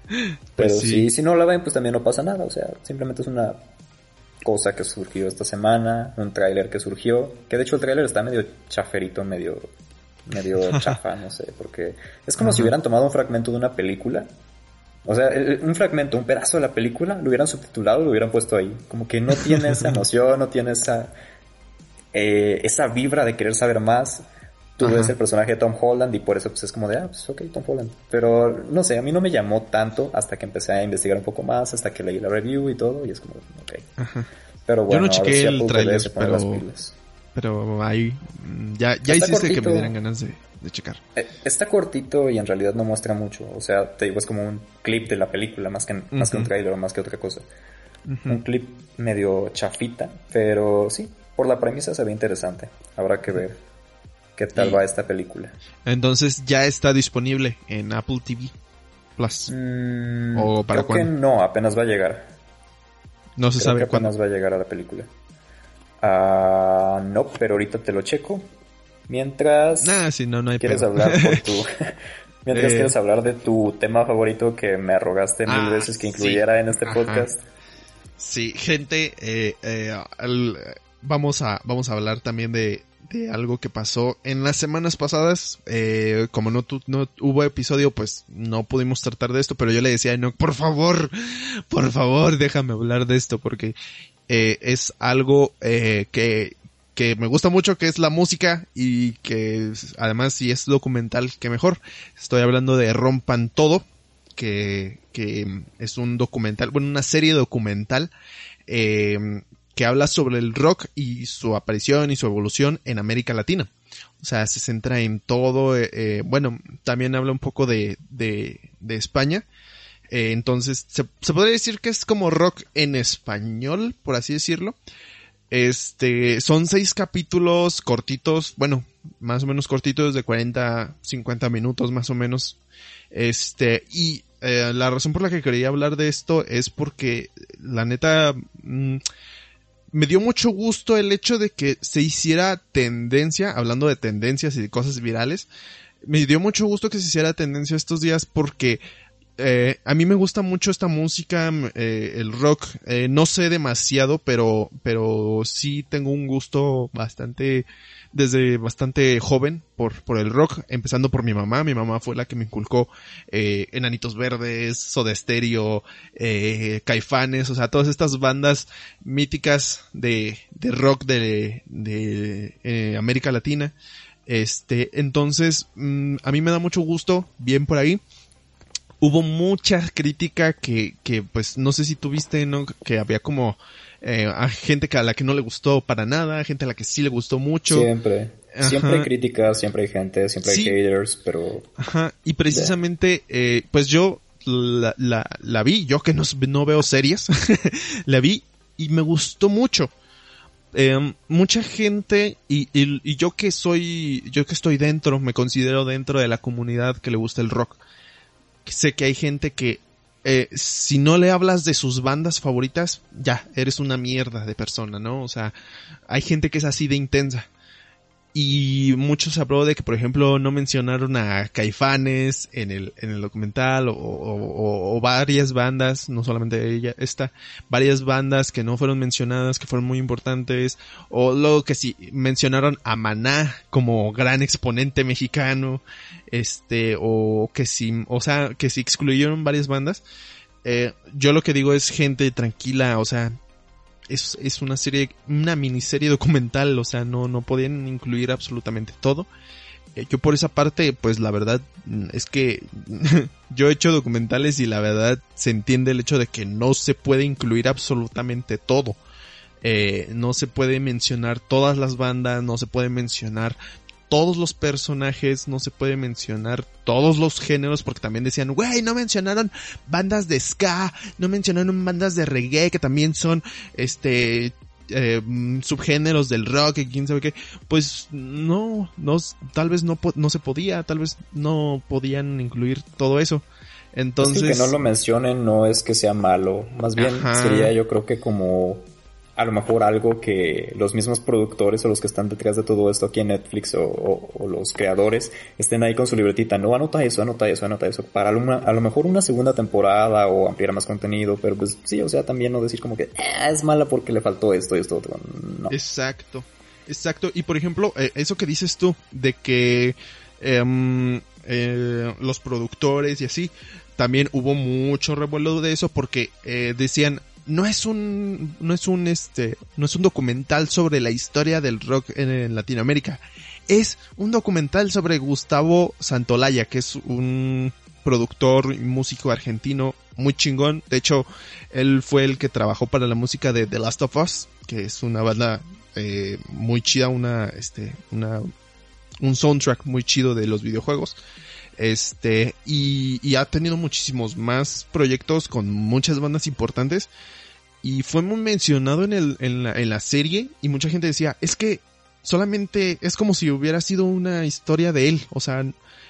Speaker 1: Pero pues sí. si, no la ven, pues también no pasa nada, o sea, simplemente es una cosa que surgió esta semana, un tráiler que surgió, que de hecho el tráiler está medio chaferito, medio medio chafa, no sé, porque es como si hubieran tomado un fragmento de una película o sea, un fragmento, un pedazo de la película, lo hubieran subtitulado y lo hubieran puesto ahí. Como que no tiene esa emoción, no tiene esa, eh, esa vibra de querer saber más. Tú ves el personaje de Tom Holland y por eso pues es como de, ah, pues ok, Tom Holland. Pero no sé, a mí no me llamó tanto hasta que empecé a investigar un poco más, hasta que leí la review y todo y es como, ok. Pero bueno,
Speaker 3: Yo no chequé el trailer, pero, pero ahí ya, ya hiciste que me dieran ganas de de checar.
Speaker 1: Eh, está cortito y en realidad no muestra mucho. O sea, te digo, es como un clip de la película, más que, más que un trailer o más que otra cosa. Un clip medio chafita, pero sí, por la premisa se ve interesante. Habrá que ver. qué tal va esta película.
Speaker 3: Entonces ya está disponible en Apple TV Plus.
Speaker 1: Mm, ¿O para creo que no, apenas va a llegar.
Speaker 3: No se sabe
Speaker 1: cuándo. Apenas va a llegar a la película. Ah, no, pero ahorita te lo checo. Mientras.
Speaker 3: Nah, no, no hay
Speaker 1: quieres hablar por tu. Mientras eh. quieres hablar de tu tema favorito que me arrogaste mil ah, veces que incluyera en este podcast.
Speaker 3: Sí, gente, eh, eh, vamos, a, vamos a hablar también de, de algo que pasó en las semanas pasadas. Eh, como no, no hubo episodio, pues no pudimos tratar de esto, pero yo le decía, no, por favor, por favor, déjame hablar de esto, porque eh, es algo eh, que, que me gusta mucho, que es la música y que además si es documental, que mejor. Estoy hablando de Rompan Todo, que, que es un documental, bueno, una serie documental eh, que habla sobre el rock y su aparición y su evolución en América Latina. O sea, se centra en todo, eh, bueno, también habla un poco de, de, de España. Eh, entonces, se, podría decir que es como rock en español, por así decirlo. Este, son seis capítulos cortitos, bueno, más o menos cortitos de 40, 50 minutos más o menos. Este, y la razón por la que quería hablar de esto es porque la neta, mm, me dio mucho gusto el hecho de que se hiciera tendencia, hablando de tendencias y de cosas virales, me dio mucho gusto que se hiciera tendencia estos días porque eh, a mí me gusta mucho esta música, eh, el rock. Eh, no sé demasiado, pero, pero sí tengo un gusto bastante, desde bastante joven por, por el rock, empezando por mi mamá. Mi mamá fue la que me inculcó eh, Enanitos Verdes, Soda Stereo, eh, Caifanes, o sea, todas estas bandas míticas de, de rock de, de América Latina. Este, entonces, mm, a mí me da mucho gusto, bien por ahí hubo mucha crítica que, que pues no sé si tuviste, ¿no? Que había como eh, a gente que a la que no le gustó para nada, gente a la que sí le gustó mucho.
Speaker 1: Siempre. Siempre hay críticas, siempre hay gente, siempre hay haters, pero...
Speaker 3: Ajá, y precisamente, eh, pues yo la, la, la, vi, yo que no, no veo series, la vi y me gustó mucho. Eh, mucha gente y, y, y, yo que soy, yo que estoy dentro, me considero dentro de la comunidad que le gusta el rock sé que hay gente que eh, si no le hablas de sus bandas favoritas, ya, eres una mierda de persona, ¿no? O sea, hay gente que es así de intensa. Y muchos habló de que, por ejemplo, no mencionaron a Caifanes en el, en el documental o, varias bandas, no solamente ella, esta, varias bandas que no fueron mencionadas, que fueron muy importantes, o luego que sí mencionaron a Maná como gran exponente mexicano, este, o que sí, o sea, que sí excluyeron varias bandas. Eh, yo lo que digo es gente tranquila, o sea, es, es una serie, una miniserie documental, o sea, no, no podían incluir absolutamente todo. Eh, yo por esa parte, pues la verdad mm, es que yo he hecho documentales y la verdad se entiende el hecho de que no se puede incluir absolutamente todo. Eh, no se puede mencionar todas las bandas, no se puede mencionar todos los personajes, no se puede mencionar todos los géneros, porque también decían, güey, no mencionaron bandas de ska, no mencionaron bandas de reggae, que también son, este, eh, subgéneros del rock y quién sabe qué, pues no, no, tal vez no, no se podía, tal vez no podían incluir todo eso. Entonces...
Speaker 1: que no lo mencionen no es que sea malo, más bien sería yo creo que como a lo mejor algo que los mismos productores o los que están detrás de todo esto aquí en Netflix o, los creadores estén ahí con su libretita, no anota eso, anota eso, anota eso, para a lo mejor una segunda temporada o ampliar más contenido, pero pues sí, o sea, también no decir como que ah, es mala porque le faltó esto, esto, otro, no.
Speaker 3: Exacto, exacto, y por ejemplo, eh, eso que dices tú, de que em, eh, los productores y así, también hubo mucho revuelo de eso porque eh, decían, no es un, no es un, este, no es un documental sobre la historia del rock en, Latinoamérica. Es un documental sobre Gustavo Santolaya, que es un productor y músico argentino muy chingón. De hecho, él fue el que trabajó para la música de The Last of Us, que es una banda eh, muy chida, una, este, una, un soundtrack muy chido de los videojuegos. Este, y, ha tenido muchísimos más proyectos con muchas bandas importantes. Y fue muy mencionado en, el, en, la, en la serie y mucha gente decía, es que solamente es como si hubiera sido una historia de él, o sea,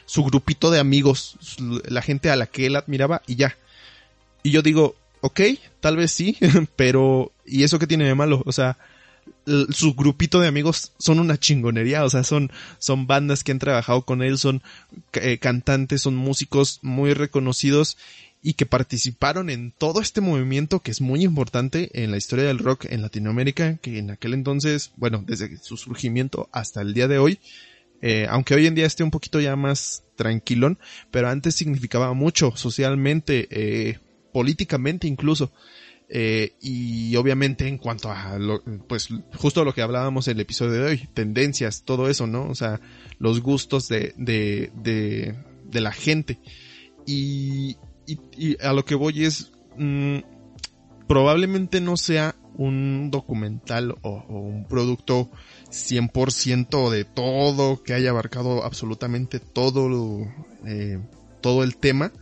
Speaker 3: su grupito de amigos, la gente a la que él admiraba y ya. Y yo digo, ok, tal vez sí, pero ¿y eso qué tiene de malo? O sea, su grupito de amigos son una chingonería, o sea, son, son bandas que han trabajado con él, son eh, cantantes, son músicos muy reconocidos y que participaron en todo este movimiento que es muy importante en la historia del rock en Latinoamérica, que en aquel entonces, bueno, desde su surgimiento hasta el día de hoy, eh, aunque hoy en día esté un poquito ya más tranquilón, pero antes significaba mucho socialmente, eh, políticamente incluso. Eh, y obviamente en cuanto a lo, pues justo lo que hablábamos en el episodio de hoy, tendencias, todo eso, ¿no? O sea, los gustos de, de, de, la gente. Y, y, a lo que voy es, mm, probablemente no sea un documental o, un producto 100% de todo, que haya abarcado absolutamente todo, eh, todo el tema,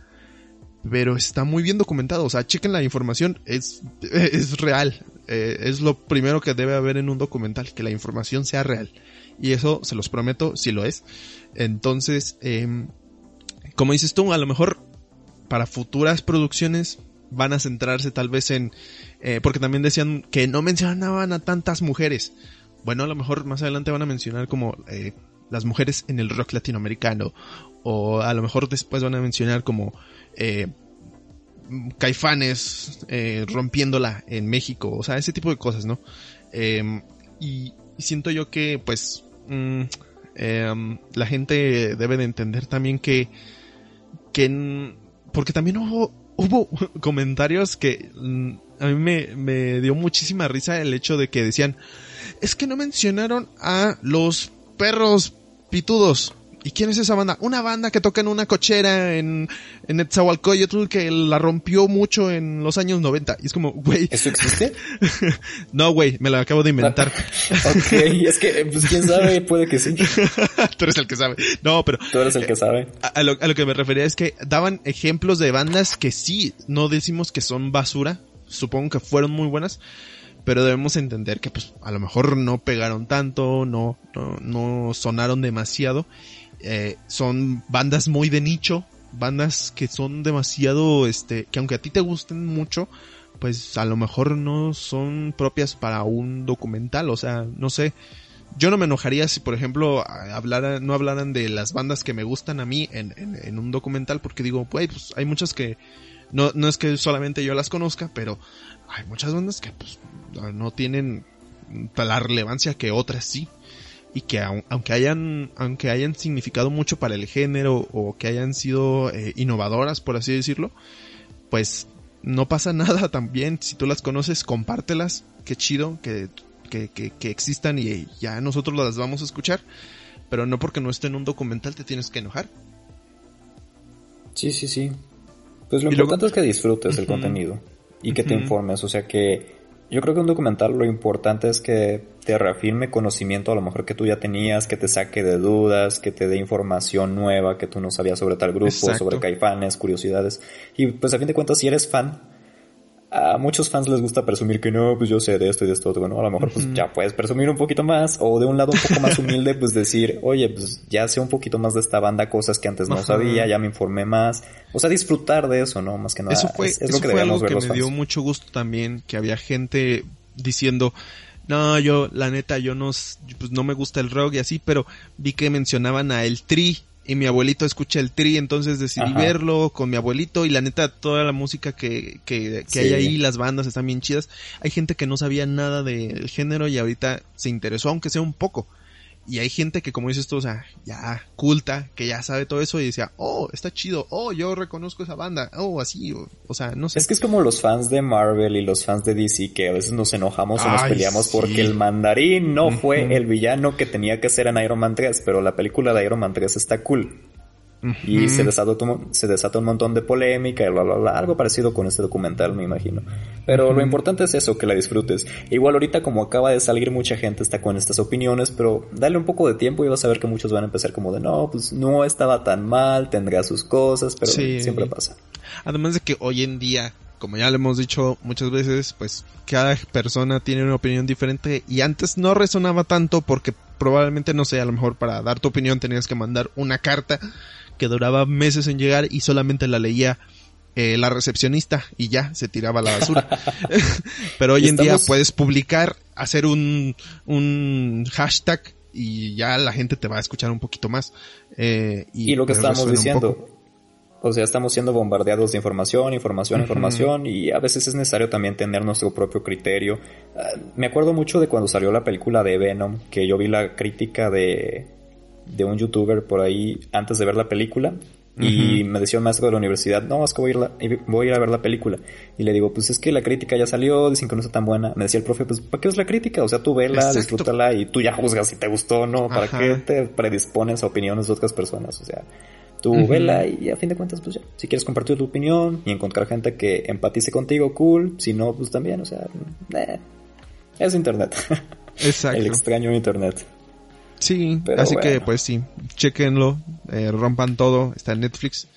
Speaker 3: pero está muy bien documentado, o sea, chequen la información, es, es real, eh, es lo primero que debe haber en un documental, que la información sea real. Y eso, se los prometo, si lo es. Entonces, eh, como dices tú, a lo mejor para futuras producciones van a centrarse tal vez en... Eh, porque también decían que no mencionaban a tantas mujeres. Bueno, a lo mejor más adelante van a mencionar como eh, las mujeres en el rock latinoamericano. O a lo mejor después van a mencionar como eh, caifanes eh, rompiéndola en México. O sea, ese tipo de cosas, ¿no? Em, y, siento yo que pues... Mm, em, la gente debe de entender también que... que porque también hubo, hubo comentarios que mm, a mí me, me dio muchísima risa el hecho de que decían, es que no mencionaron a los perros pitudos. ¿Y quién es esa banda? Una banda que toca en una cochera en, en Netzahualcoyotl que la rompió mucho en los años 90. Y es como, güey.
Speaker 1: ¿Eso existe?
Speaker 3: no, güey, me lo acabo de inventar.
Speaker 1: ok, es que, pues quién sabe, puede que sí.
Speaker 3: Tú eres el que sabe. No, pero.
Speaker 1: Tú eres el que sabe.
Speaker 3: A, lo, a lo que me refería es que daban ejemplos de bandas que sí, no decimos que son basura. Supongo que fueron muy buenas pero debemos entender que pues a lo mejor no pegaron tanto, no, no, sonaron demasiado eh, son bandas muy de nicho, bandas que son demasiado, este, que aunque a ti te gusten mucho, pues a lo mejor no son propias para un documental, o sea, no sé. Yo no me enojaría si, por ejemplo, hablaran, no hablaran de las bandas que me gustan a mí en, en, un documental, porque digo, pues hay muchas que, no, no es que solamente yo las conozca, pero hay muchas bandas que pues no tienen la relevancia que otras sí. Y que aunque hayan aunque hayan significado mucho para el género o que hayan sido eh, innovadoras por así decirlo pues no pasa nada también. Si tú las conoces compártelas. Qué chido que, que, que, existan y ya nosotros las vamos a escuchar. Pero no porque no esté en un documental te tienes que enojar.
Speaker 1: Sí sí sí. Pues lo importante es que disfrutes el contenido y que te informes. O sea que yo creo que un documental lo importante es que te reafirme conocimiento a lo mejor que tú ya tenías, que te saque de dudas, que te dé información nueva que tú no sabías sobre tal grupo, sobre caifanes, curiosidades. Y pues a fin de cuentas, si eres fan, a muchos fans les gusta presumir que no, pues yo sé de esto y de esto otro, ¿no? A lo mejor pues ya puedes presumir un poquito más o de un lado un poco más humilde pues decir, oye, pues ya sé un poquito más de esta banda, cosas que antes no sabía, ya me informé más. O sea, disfrutar de eso, ¿no? Más que nada.
Speaker 3: Eso fue, es, lo que fue algo que me dio mucho gusto también, que había gente diciendo, no, yo, la neta, yo no, pues no me gusta el rock y así, pero vi que mencionaban a El Tri y mi abuelito escucha el tri, entonces decidí verlo con mi abuelito y la neta toda la música que, que, que hay ahí, las bandas están bien chidas. Hay gente que no sabía nada del género y ahorita se interesó, aunque sea un poco. Y hay gente que, como dices tú, o sea, ya culta, que ya sabe todo eso y decía, oh, está chido, oh, yo reconozco esa banda, oh, así, o, sea, no sé.
Speaker 1: Es que es como los fans de Marvel y los fans de DC que a veces nos enojamos o nos peleamos porque el mandarín no fue el villano que tenía que ser en Iron Man 3, pero la película de Iron Man 3 está cool. Y se desata, se desata un montón de polémica y bla, bla, bla. Algo parecido con este documental, me imagino. Pero lo importante es eso, que la disfrutes. Igual ahorita como acaba de salir mucha gente está con estas opiniones, pero dale un poco de tiempo y vas a ver que muchos van a empezar como de no, pues no estaba tan mal, tendrá sus cosas, pero siempre pasa.
Speaker 3: Además de que hoy en día como ya le hemos dicho muchas veces, pues cada persona tiene una opinión diferente y antes no resonaba tanto porque probablemente, no sé, a lo mejor para dar tu opinión tenías que mandar una carta que duraba meses en llegar y solamente la leía eh, la recepcionista y ya se tiraba a la basura. Pero hoy en día puedes publicar, hacer un, un hashtag y ya la gente te va a escuchar un poquito más.
Speaker 1: Eh, y, lo que estamos diciendo, o sea, estamos siendo bombardeados de información, información, información y a veces es necesario también tener nuestro propio criterio. Ah, me acuerdo mucho de cuando salió la película de Venom, que yo vi la crítica de, de un youtuber por ahí antes de ver la película y me decía un maestro de la universidad, no, es que voy a, ir voy a ir a ver la película. Y le digo, pues es que la crítica ya salió, dicen que no está tan buena. Me decía el profe, pues ¿para qué es la crítica? O sea, tú vela, disfrútala y tú ya juzgas si te gustó o no. ¿Para qué te predispones a opiniones de otras personas? O sea, Tú vela y a fin de cuentas, pues ya, si quieres compartir tu opinión y encontrar gente que empatice contigo, cool. Si no, pues también, o sea, eh, es internet. Exacto. El extraño internet.
Speaker 3: Sí, así que pues sí, chequenlo, eh, rompan todo, está en Netflix.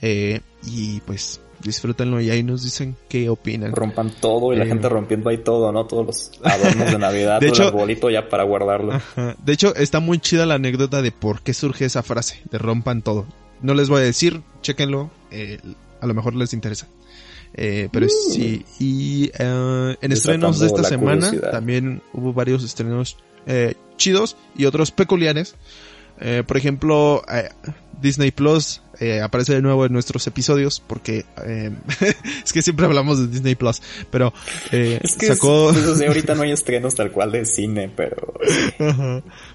Speaker 3: Eh, y pues disfrútenlo y ahí nos dicen qué opinan.
Speaker 1: Rompan todo y la gente rompiendo ahí todo, ¿no? Todos los adornos de Navidad, de hecho, el arbolito ya para guardarlo.
Speaker 3: De hecho, está muy chida la anécdota de por qué surge esa frase, de rompan todo. No les voy a decir, chequenlo, eh, a lo mejor les interesa. Eh, pero mm. sí, y eh, en estrenos de esta semana también hubo varios estrenos eh, chidos y otros peculiares. Eh, por ejemplo, eh, Disney Plus eh, aparece de nuevo en nuestros episodios porque es que siempre hablamos de Disney Plus, pero eh, es que sacó...
Speaker 1: ahorita no hay estrenos tal cual de cine, pero...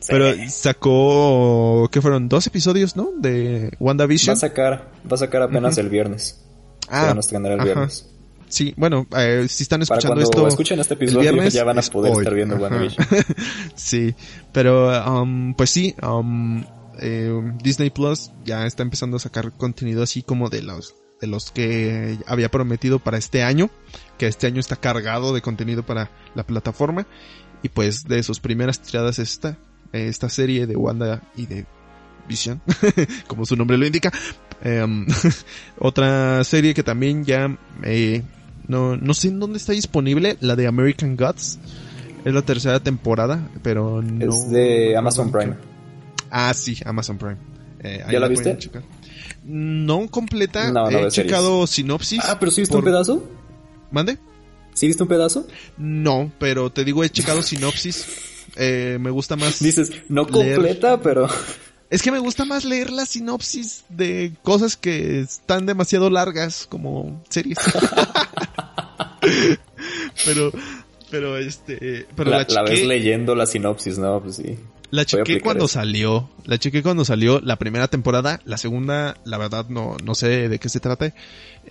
Speaker 3: Pero sacó, ¿qué fueron? Dos episodios, ¿no? De WandaVision.
Speaker 1: Va a sacar, va a sacar apenas el viernes. Ah, van a estrenar el viernes.
Speaker 3: Sí, bueno, eh, si están escuchando Para
Speaker 1: cuando escuchen este episodio ya van a poder estar viendo WandaVision.
Speaker 3: sí, pero um, pues sí, um, eh, Disney Plus ya está empezando a sacar contenido así como de los de los que había prometido para este año, que este año está cargado de contenido para la plataforma. Y pues de sus primeras tiradas esta esta serie de Wanda y de Vision, como su nombre lo indica. Em, otra serie que también ya eh, no, no sé en dónde está disponible, la de American Gods. Es la tercera temporada, pero no.
Speaker 1: Es de Amazon Prime.
Speaker 3: Ah, sí, Amazon Prime.
Speaker 1: Eh, ¿Ya la, viste?
Speaker 3: No completa. No, no He checado sinopsis.
Speaker 1: Ah, pero sí viste un pedazo.
Speaker 3: ¿Mande?
Speaker 1: ¿Sí viste un pedazo?
Speaker 3: No, pero te digo, he checado sinopsis. Eh, me gusta más.
Speaker 1: Dices, no completa, pero.
Speaker 3: Es que me gusta más leer la sinopsis de cosas que están demasiado largas, como series. pero, pero este, pero
Speaker 1: la, la, ves leyendo la sinopsis, ¿no? Pues sí.
Speaker 3: La chequé cuando salió. La chequé cuando salió la primera temporada. La segunda, la verdad, no, no sé de qué se trata.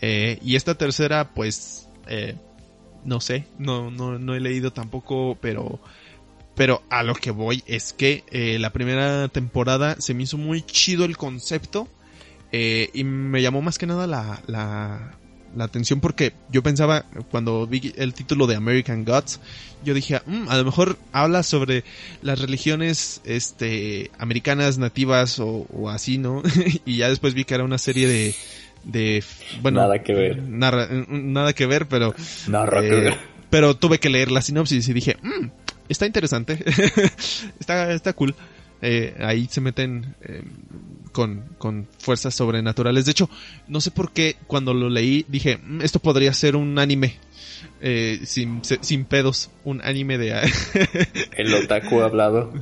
Speaker 3: Eh, y esta tercera, pues, eh, no sé. No, no, no he leído tampoco, pero, pero a lo que voy es que eh, la primera temporada se me hizo muy chido el concepto. Eh, y me llamó más que nada la, la, la atención porque yo pensaba cuando vi el título de American Gods, yo dije, mm, a lo mejor habla sobre las religiones este americanas nativas o, así, ¿no? y ya después vi que era una serie de de bueno,
Speaker 1: nada que ver.
Speaker 3: nada que ver, pero
Speaker 1: eh,
Speaker 3: pero tuve que leer la sinopsis y dije, mm, está interesante. está está cool. Eh, ahí se meten eh, con, fuerzas sobrenaturales. De hecho, no sé por qué cuando lo leí dije, mm, esto podría ser un anime. Eh, sin, sin pedos, un anime de...
Speaker 1: El otaku hablado.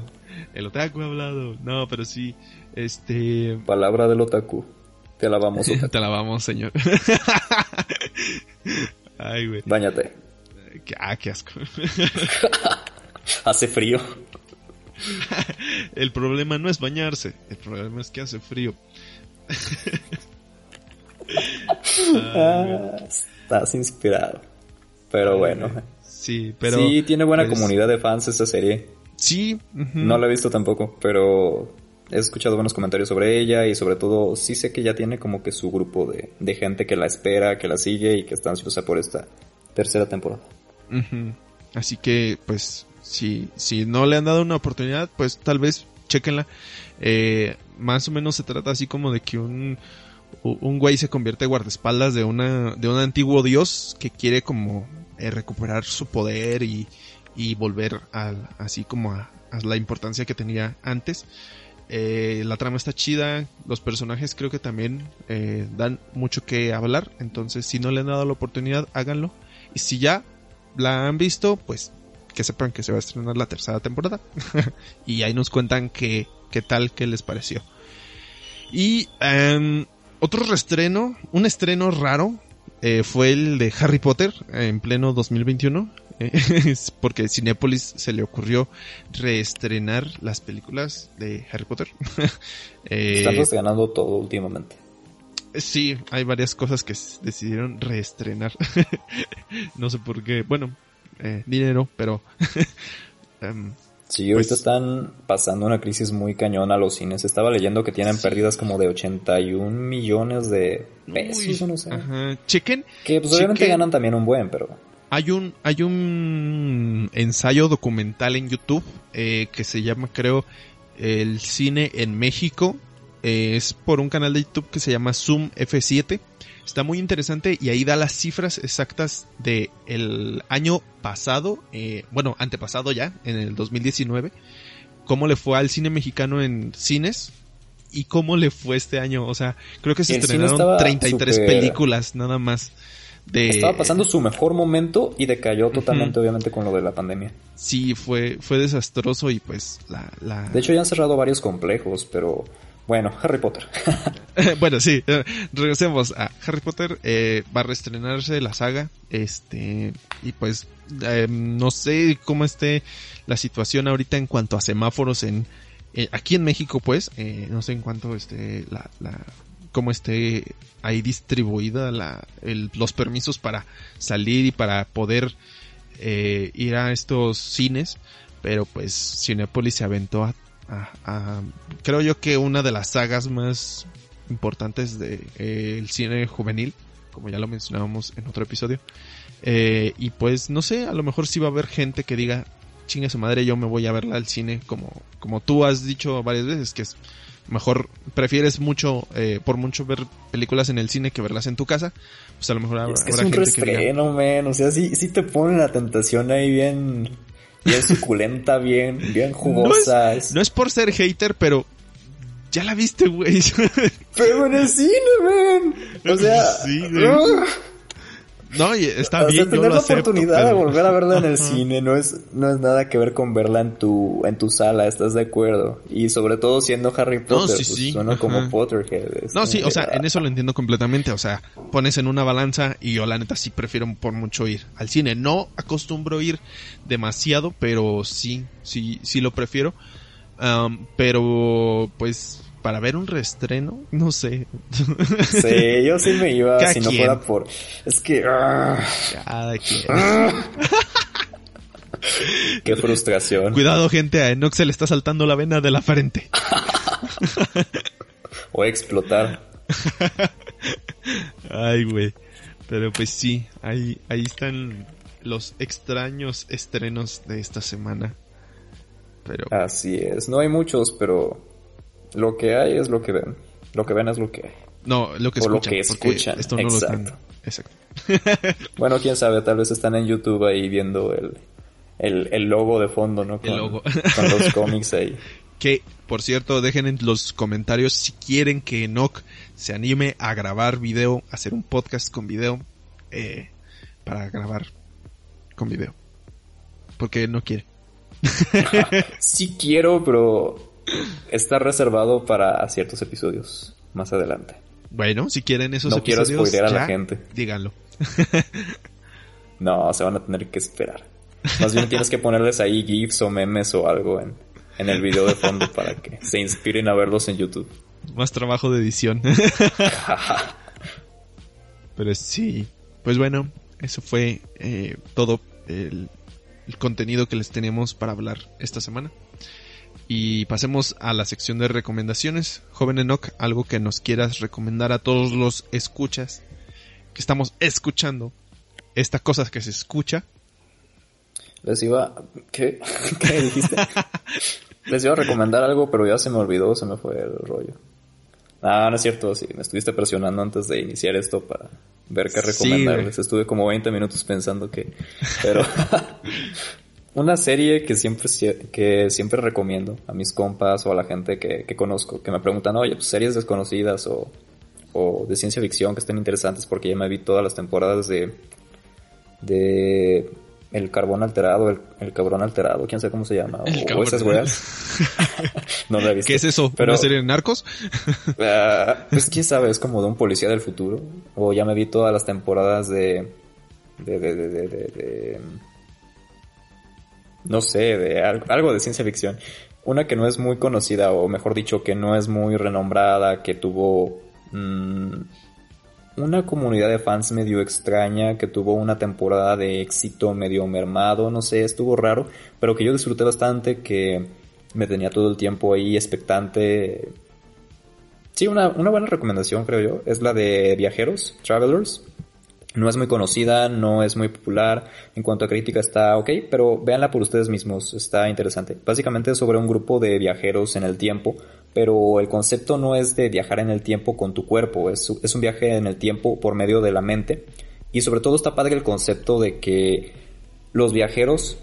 Speaker 3: El otaku hablado. No, pero sí, este...
Speaker 1: Palabra del otaku. Te alabamos, otaku.
Speaker 3: Te alabamos, señor. Ay, güey.
Speaker 1: Báñate.
Speaker 3: Ah, qué asco.
Speaker 1: Hace frío.
Speaker 3: el problema no es bañarse, el problema es que hace frío.
Speaker 1: Ah, estás inspirado. Pero bueno.
Speaker 3: Sí, pero.
Speaker 1: Sí, tiene buena pues, comunidad de fans esta serie.
Speaker 3: Sí.
Speaker 1: No la he visto tampoco, pero he escuchado buenos comentarios sobre ella y sobre todo sí sé que ya tiene como que su grupo de, gente que la espera, que la sigue y que está ansiosa por esta tercera temporada.
Speaker 3: Así que, pues, si, si no le han dado una oportunidad, pues tal vez chequenla. Eh, más o menos se trata así como de que un, un güey se convierte en guardaespaldas de una, de un antiguo dios que quiere como eh, recuperar su poder y, y volver así como a, la importancia que tenía antes. Eh, la trama está chida, los personajes creo que también eh, dan mucho que hablar, entonces si no le han dado la oportunidad, háganlo. Y si ya la han visto, pues que sepan que se va a estrenar la tercera temporada. y ahí nos cuentan qué, qué tal, qué les pareció. Y em, otro reestreno, un estreno raro, eh, fue el de Harry Potter en pleno 2021. porque Cinepolis se le ocurrió reestrenar las películas de Harry Potter.
Speaker 1: eh, Estamos ganando todo últimamente.
Speaker 3: Sí, hay varias cosas que decidieron reestrenar. no sé por qué. Bueno, eh, dinero, pero...
Speaker 1: um, sí, ahorita pues están pasando una crisis muy cañona a los cines. Estaba leyendo que tienen pérdidas como de 81 millones de pesos, no sé.
Speaker 3: Ajá. Chequen.
Speaker 1: Que pues obviamente ganan también un buen, pero...
Speaker 3: Hay un, hay un ensayo documental en YouTube eh, que se llama, creo, El cine en México. Eh, es por un canal de YouTube que se llama Zoom F7. Está muy interesante y ahí da las cifras exactas de el año pasado, eh, bueno, antepasado ya, en el 2019, cómo le fue al cine mexicano en cines y cómo le fue este año. O sea, creo que se estrenaron 33 películas nada más. De...
Speaker 1: Estaba pasando su mejor momento y decayó totalmente, obviamente, con lo de la pandemia.
Speaker 3: Sí, fue, fue desastroso y pues la, la...
Speaker 1: De hecho, ya han cerrado varios complejos, pero bueno, Harry Potter.
Speaker 3: bueno, sí, eh, regresemos a Harry Potter. Eh, va a reestrenarse la saga. Este, y pues, eh, no sé cómo esté la situación ahorita en cuanto a semáforos en, aquí en México, pues, no sé en cuanto esté la, la, cómo esté ahí distribuida la, los permisos para salir y para poder ir a estos cines. Pero pues Cinepolis se aventó a creo yo que una de las sagas más importantes del de, eh, cine juvenil, como ya lo mencionábamos en otro episodio. Eh, y pues no sé, a lo mejor sí va a haber gente que diga, chinga su madre, yo me voy a verla al cine, como, como tú has dicho varias veces, que es mejor, prefieres mucho, eh, por mucho ver películas en el cine que verlas en tu casa, pues a lo mejor habrá,
Speaker 1: es que es un gente que diga, o sea, sí, sí te pone la tentación ahí bien bien suculenta, bien, bien jugosa.
Speaker 3: No es, por ser hater, pero ya la viste, güey.
Speaker 1: Pero en el cine, man. O sea, sí,
Speaker 3: no, está bien.
Speaker 1: tener la oportunidad de volver a verla en el cine no es, no es nada que ver con verla en tu, en tu sala, ¿estás de acuerdo? Y sobre todo siendo Harry Potter, no, sí, pues, sí. suena como Potterhead.
Speaker 3: No, sí, o sea, en eso lo entiendo completamente. O sea, pones en una balanza y yo la neta sí prefiero por mucho ir al cine. No acostumbro ir demasiado, pero sí, sí, sí lo prefiero. Um, pero, pues, para ver un reestreno, no sé.
Speaker 1: Sí, yo sí me iba si no fuera por. Es que. Ah.
Speaker 3: Cada quien.
Speaker 1: Qué frustración.
Speaker 3: Cuidado, gente, a Enoch se le está saltando la vena de la frente.
Speaker 1: o explotar.
Speaker 3: Ay, güey. Pero pues sí, ahí, ahí están los extraños estrenos de esta semana. Pero...
Speaker 1: Así es, no hay muchos, pero lo que hay es lo que ven. Lo que ven es lo que hay.
Speaker 3: No, lo que escuchan.
Speaker 1: lo que escuchan.
Speaker 3: Esto no Exacto. Exacto.
Speaker 1: bueno, quién sabe, tal vez están en YouTube ahí viendo el, el, logo de fondo, ¿no?
Speaker 3: Con, el logo.
Speaker 1: con los cómics ahí.
Speaker 3: Que, por cierto, dejen en los comentarios si quieren que Enoch se anime a grabar video, hacer un podcast con video, eh, para grabar con video. Porque no quiere.
Speaker 1: sí quiero, pero está reservado para ciertos episodios más adelante.
Speaker 3: Bueno, si quieren esos
Speaker 1: no
Speaker 3: episodios.
Speaker 1: No quiero spoilear a la gente.
Speaker 3: Díganlo.
Speaker 1: no, se van a tener que esperar. Más bien tienes que ponerles ahí GIFs o memes o algo en, en el video de fondo para que se inspiren a verlos en YouTube.
Speaker 3: Más trabajo de edición. Pero sí. Pues bueno, eso fue eh, todo el, el contenido que les teníamos para hablar esta semana. Y pasemos a la sección de recomendaciones. Joven Enoch, algo que nos quieras recomendar a todos los escuchas que estamos escuchando esta cosa que se escucha.
Speaker 1: Les iba... ¿Qué? ¿Qué dijiste? Les iba a recomendar algo, pero ya se me olvidó, se me fue el rollo. Ah, no es cierto, sí, me estuviste presionando antes de iniciar esto para ver qué recomendarles. Estuve como 20 minutos pensando que... Pero... una serie que siempre, que siempre recomiendo a mis compas o a la gente que, que conozco, que me preguntan, oye, pues series desconocidas o, o de ciencia ficción que estén interesantes porque ya me vi todas las temporadas de, de el carbón alterado, el, cabrón alterado, quién sabe cómo se llama, o, esas weas.
Speaker 3: no la he visto. ¿Qué es eso? Pero, ¿Una serie de narcos?
Speaker 1: uh, pues quién sabe, es como de un policía del futuro. O ya me vi todas las temporadas de, de, de, de, de, de no sé, de algo de ciencia ficción. Una que no es muy conocida, o mejor dicho, que no es muy renombrada, que tuvo mmm, una comunidad de fans medio extraña, que tuvo una temporada de éxito medio mermado, no sé, estuvo raro, pero que yo disfruté bastante, que me tenía todo el tiempo ahí expectante. Sí, una, una buena recomendación, creo yo, es la de Viajeros, Travelers. No es muy conocida, no es muy popular. En cuanto a crítica está ok, pero véanla por ustedes mismos, está interesante. Básicamente es sobre un grupo de viajeros en el tiempo, pero el concepto no es de viajar en el tiempo con tu cuerpo, es, es un viaje en el tiempo por medio de la mente. Y sobre todo está padre el concepto de que los viajeros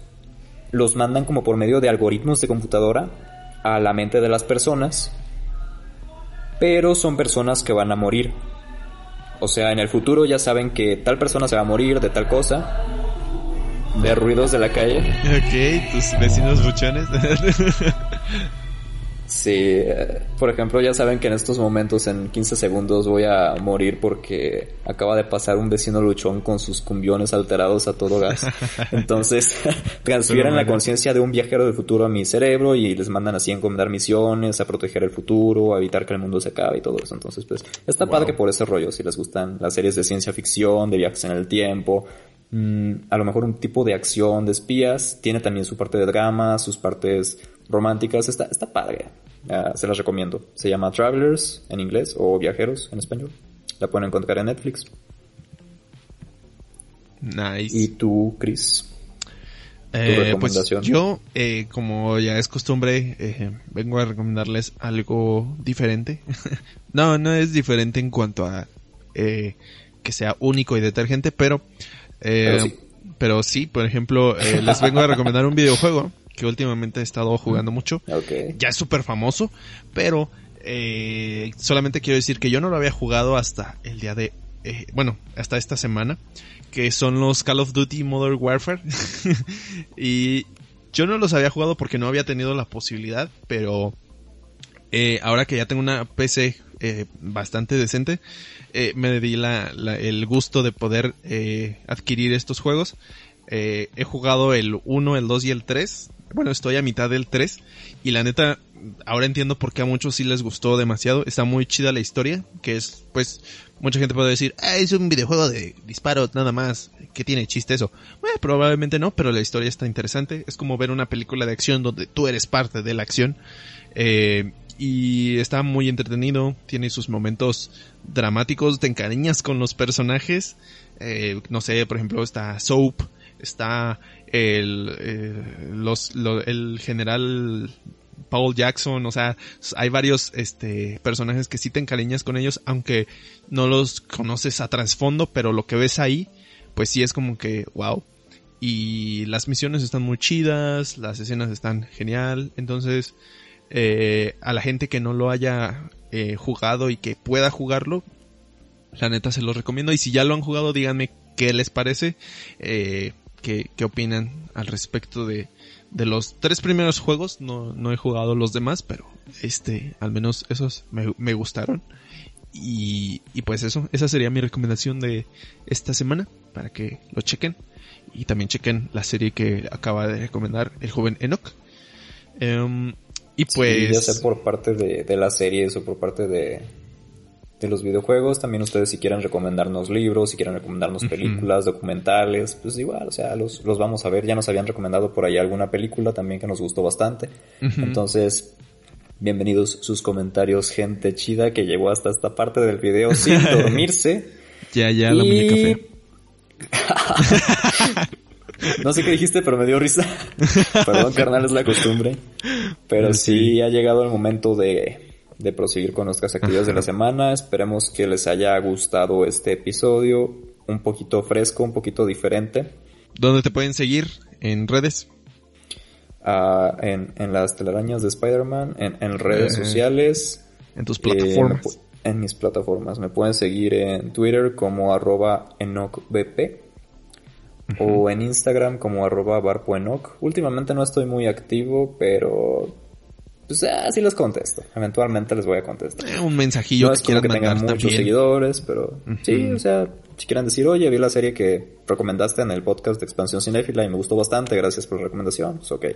Speaker 1: los mandan como por medio de algoritmos de computadora a la mente de las personas, pero son personas que van a morir o sea, en el futuro ya saben que tal persona se va a morir de tal cosa. De ruidos de la calle.
Speaker 3: Ok, tus vecinos buchones.
Speaker 1: Sí, eh, por ejemplo, ya saben que en estos momentos, en 15 segundos, voy a morir porque acaba de pasar un vecino luchón con sus cumbiones alterados a todo gas. Entonces, transfieren la conciencia de un viajero del futuro a mi cerebro y les mandan así a encomendar misiones, a proteger el futuro, a evitar que el mundo se acabe y todo eso. Entonces, pues, está padre que por ese rollo, si les gustan las series de ciencia ficción, de viajes en el tiempo, mm, a lo mejor un tipo de acción de espías, tiene también su parte de drama, sus partes románticas, está, está padre. Ah, se las recomiendo. Se llama Travelers en inglés o Viajeros en español. La pueden encontrar en Netflix.
Speaker 3: Nice.
Speaker 1: ¿Y tú, Chris?
Speaker 3: Eh, pues yo, eh, como ya es costumbre, eh, vengo a recomendarles algo diferente. no, no es diferente en cuanto a que sea único y detergente, pero, pero sí. pero, sí. por ejemplo, les vengo a recomendar un videojuego que últimamente he estado jugando mucho. Ya es súper famoso, pero eh, solamente quiero decir que yo no lo había jugado hasta el día de... Eh, bueno, hasta esta semana, que son los Call of Duty Modern Warfare. y yo no los había jugado porque no había tenido la posibilidad, pero eh, ahora que ya tengo una PC bastante decente, me di la, el gusto de poder adquirir estos juegos. he jugado el 1, el 2 y el 3 bueno, estoy a mitad del 3 y la neta, ahora entiendo por qué a muchos sí les gustó demasiado. Está muy chida la historia, que es, pues, mucha gente puede decir, ah, es un videojuego de disparos nada más, ¿qué tiene chiste eso? Bueno, probablemente no, pero la historia está interesante. Es como ver una película de acción donde tú eres parte de la acción. Eh, y está muy entretenido, tiene sus momentos dramáticos, te encariñas con los personajes. Eh, no sé, por ejemplo, está Soap, está el, eh, los, el general Paul Jackson, o sea, hay varios este, personajes que sí te encariñas con ellos, aunque no los conoces a trasfondo, pero lo que ves ahí, pues sí es como que, wow. Y las misiones están muy chidas, las escenas están genial, entonces eh, a la gente que no lo haya eh, jugado y que pueda jugarlo, la neta se los recomiendo. Y si ya lo han jugado, díganme qué les parece. Eh, qué, opinan al respecto de, de los tres primeros juegos. No, no he jugado los demás, pero este, al menos esos me, me gustaron. Y, y, pues eso, esa sería mi recomendación de esta semana para que lo chequen. Y también chequen la serie que acaba de recomendar el joven Enoch. Em, y pues...
Speaker 1: ya sea por parte de, de las series o por parte de, de los videojuegos. También ustedes si quieren recomendarnos libros, si quieren recomendarnos películas, documentales, pues igual, o sea, los, los, vamos a ver. Ya nos habían recomendado por ahí alguna película también que nos gustó bastante. Entonces, bienvenidos sus comentarios, gente chida que llegó hasta esta parte del video sin dormirse.
Speaker 3: ya, ya, la café.
Speaker 1: No sé qué dijiste, pero me dio risa. Perdón, carnal, es la costumbre. Pero sí ha llegado el momento de de proseguir con nuestras actividades de la semana. Esperemos que les haya gustado este episodio, un poquito fresco, un poquito diferente.
Speaker 3: ¿Dónde te pueden seguir? ¿En redes?
Speaker 1: ah, en, en, las telarañas de Spider-Man, en, en, redes eh, sociales.
Speaker 3: En tus plataformas.
Speaker 1: en mis plataformas. Me pueden seguir en Twitter como arroba enocbp o en Instagram como arroba barpoenoc. Últimamente no estoy muy activo, pero pues así ah, les contesto. Eventualmente les voy a contestar.
Speaker 3: Eh, un mensajillo
Speaker 1: no es que, que tengan muchos seguidores, pero sí, o sea, si quieren decir, oye, vi la serie que recomendaste en el podcast de Expansión Cinéfila y me gustó bastante, gracias por la recomendación, pues ok.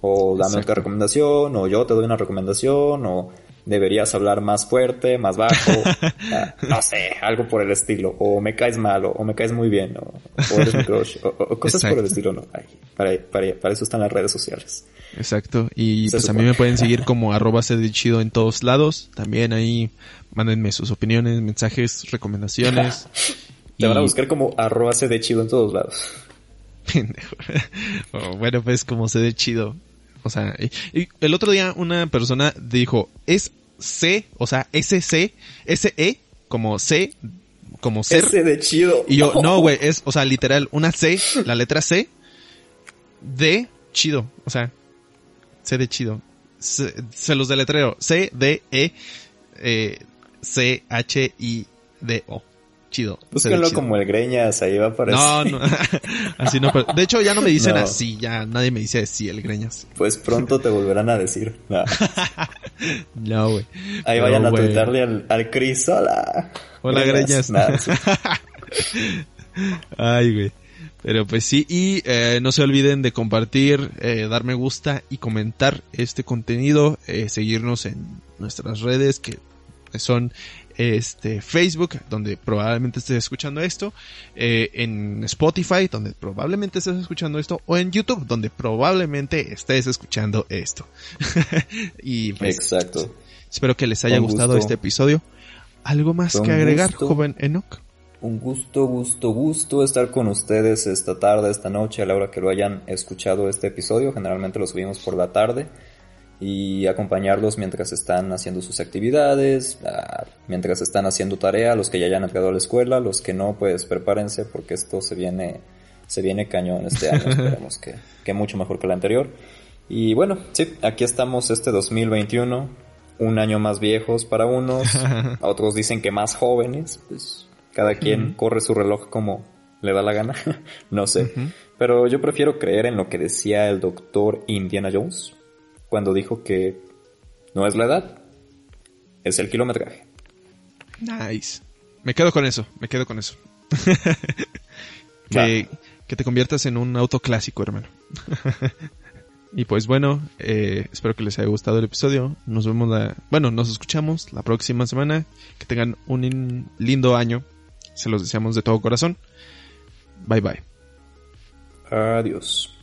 Speaker 1: O dame otra recomendación, o yo te doy una recomendación, o deberías hablar más fuerte, más bajo, no sé, algo por el estilo, o me caes mal, o, me caes muy bien, o, eres mi crush, o, cosas por el estilo, no. para, para, eso están las redes sociales.
Speaker 3: Exacto, y pues a mí me pueden seguir como arroba chido en todos lados, también ahí mándenme sus opiniones, mensajes, recomendaciones.
Speaker 1: Te van a buscar como arroba chido en todos lados.
Speaker 3: bueno, pues como de chido. O sea, y el otro día una persona dijo, es C, o sea, SC, SE, como C, como ser.
Speaker 1: S de chido.
Speaker 3: Y yo, no, güey, es, o sea, literal, una C, la letra C, de chido, o sea, C de chido. Se, los deletreo, C, D, E, eh, C, H, I, D, O chido.
Speaker 1: Búsquenlo como el Greñas, ahí va a aparecer.
Speaker 3: No, no, así no. De hecho, ya no me dicen así, ya nadie me dice así el Greñas.
Speaker 1: Pues pronto te volverán a decir.
Speaker 3: No, güey.
Speaker 1: ahí vayan a tuitarle al, al Chris, hola.
Speaker 3: Hola, Greñas. Ay, güey. Pero pues sí, y eh, no se olviden de compartir, eh, dar me gusta y comentar este contenido, eh, seguirnos en nuestras redes que son este, Facebook, donde probablemente estés escuchando esto, eh, en Spotify, donde probablemente estés escuchando esto, o en YouTube, donde probablemente estés escuchando esto. y
Speaker 1: pues, Exacto.
Speaker 3: Espero que les haya gustado este episodio. ¿Algo más que agregar, joven Enoch?
Speaker 1: Un gusto, gusto, gusto estar con ustedes esta tarde, esta noche, a la hora que lo hayan escuchado este episodio. Generalmente lo subimos por la tarde y acompañarlos mientras están haciendo sus actividades, ah, mientras están haciendo tarea, los que ya hayan entrado a la escuela, los que no, pues prepárense porque esto se viene, se viene cañón este año, esperemos que, que mucho mejor que el anterior. Y bueno, sí, aquí estamos este 2021, un año más viejos para unos, otros dicen que más jóvenes, pues cada quien corre su reloj como le da la gana, no sé. Pero yo prefiero creer en lo que decía el doctor Indiana Jones cuando dijo que no es la edad, es el kilometraje.
Speaker 3: Nice. Me quedo con eso, me quedo con eso. que, te conviertas en un auto clásico, hermano. y pues bueno, eh, espero que les haya gustado el episodio. Nos vemos la, bueno, nos escuchamos la próxima semana. Que tengan un lindo año. Se los deseamos de todo corazón. Bye bye.
Speaker 1: Adiós.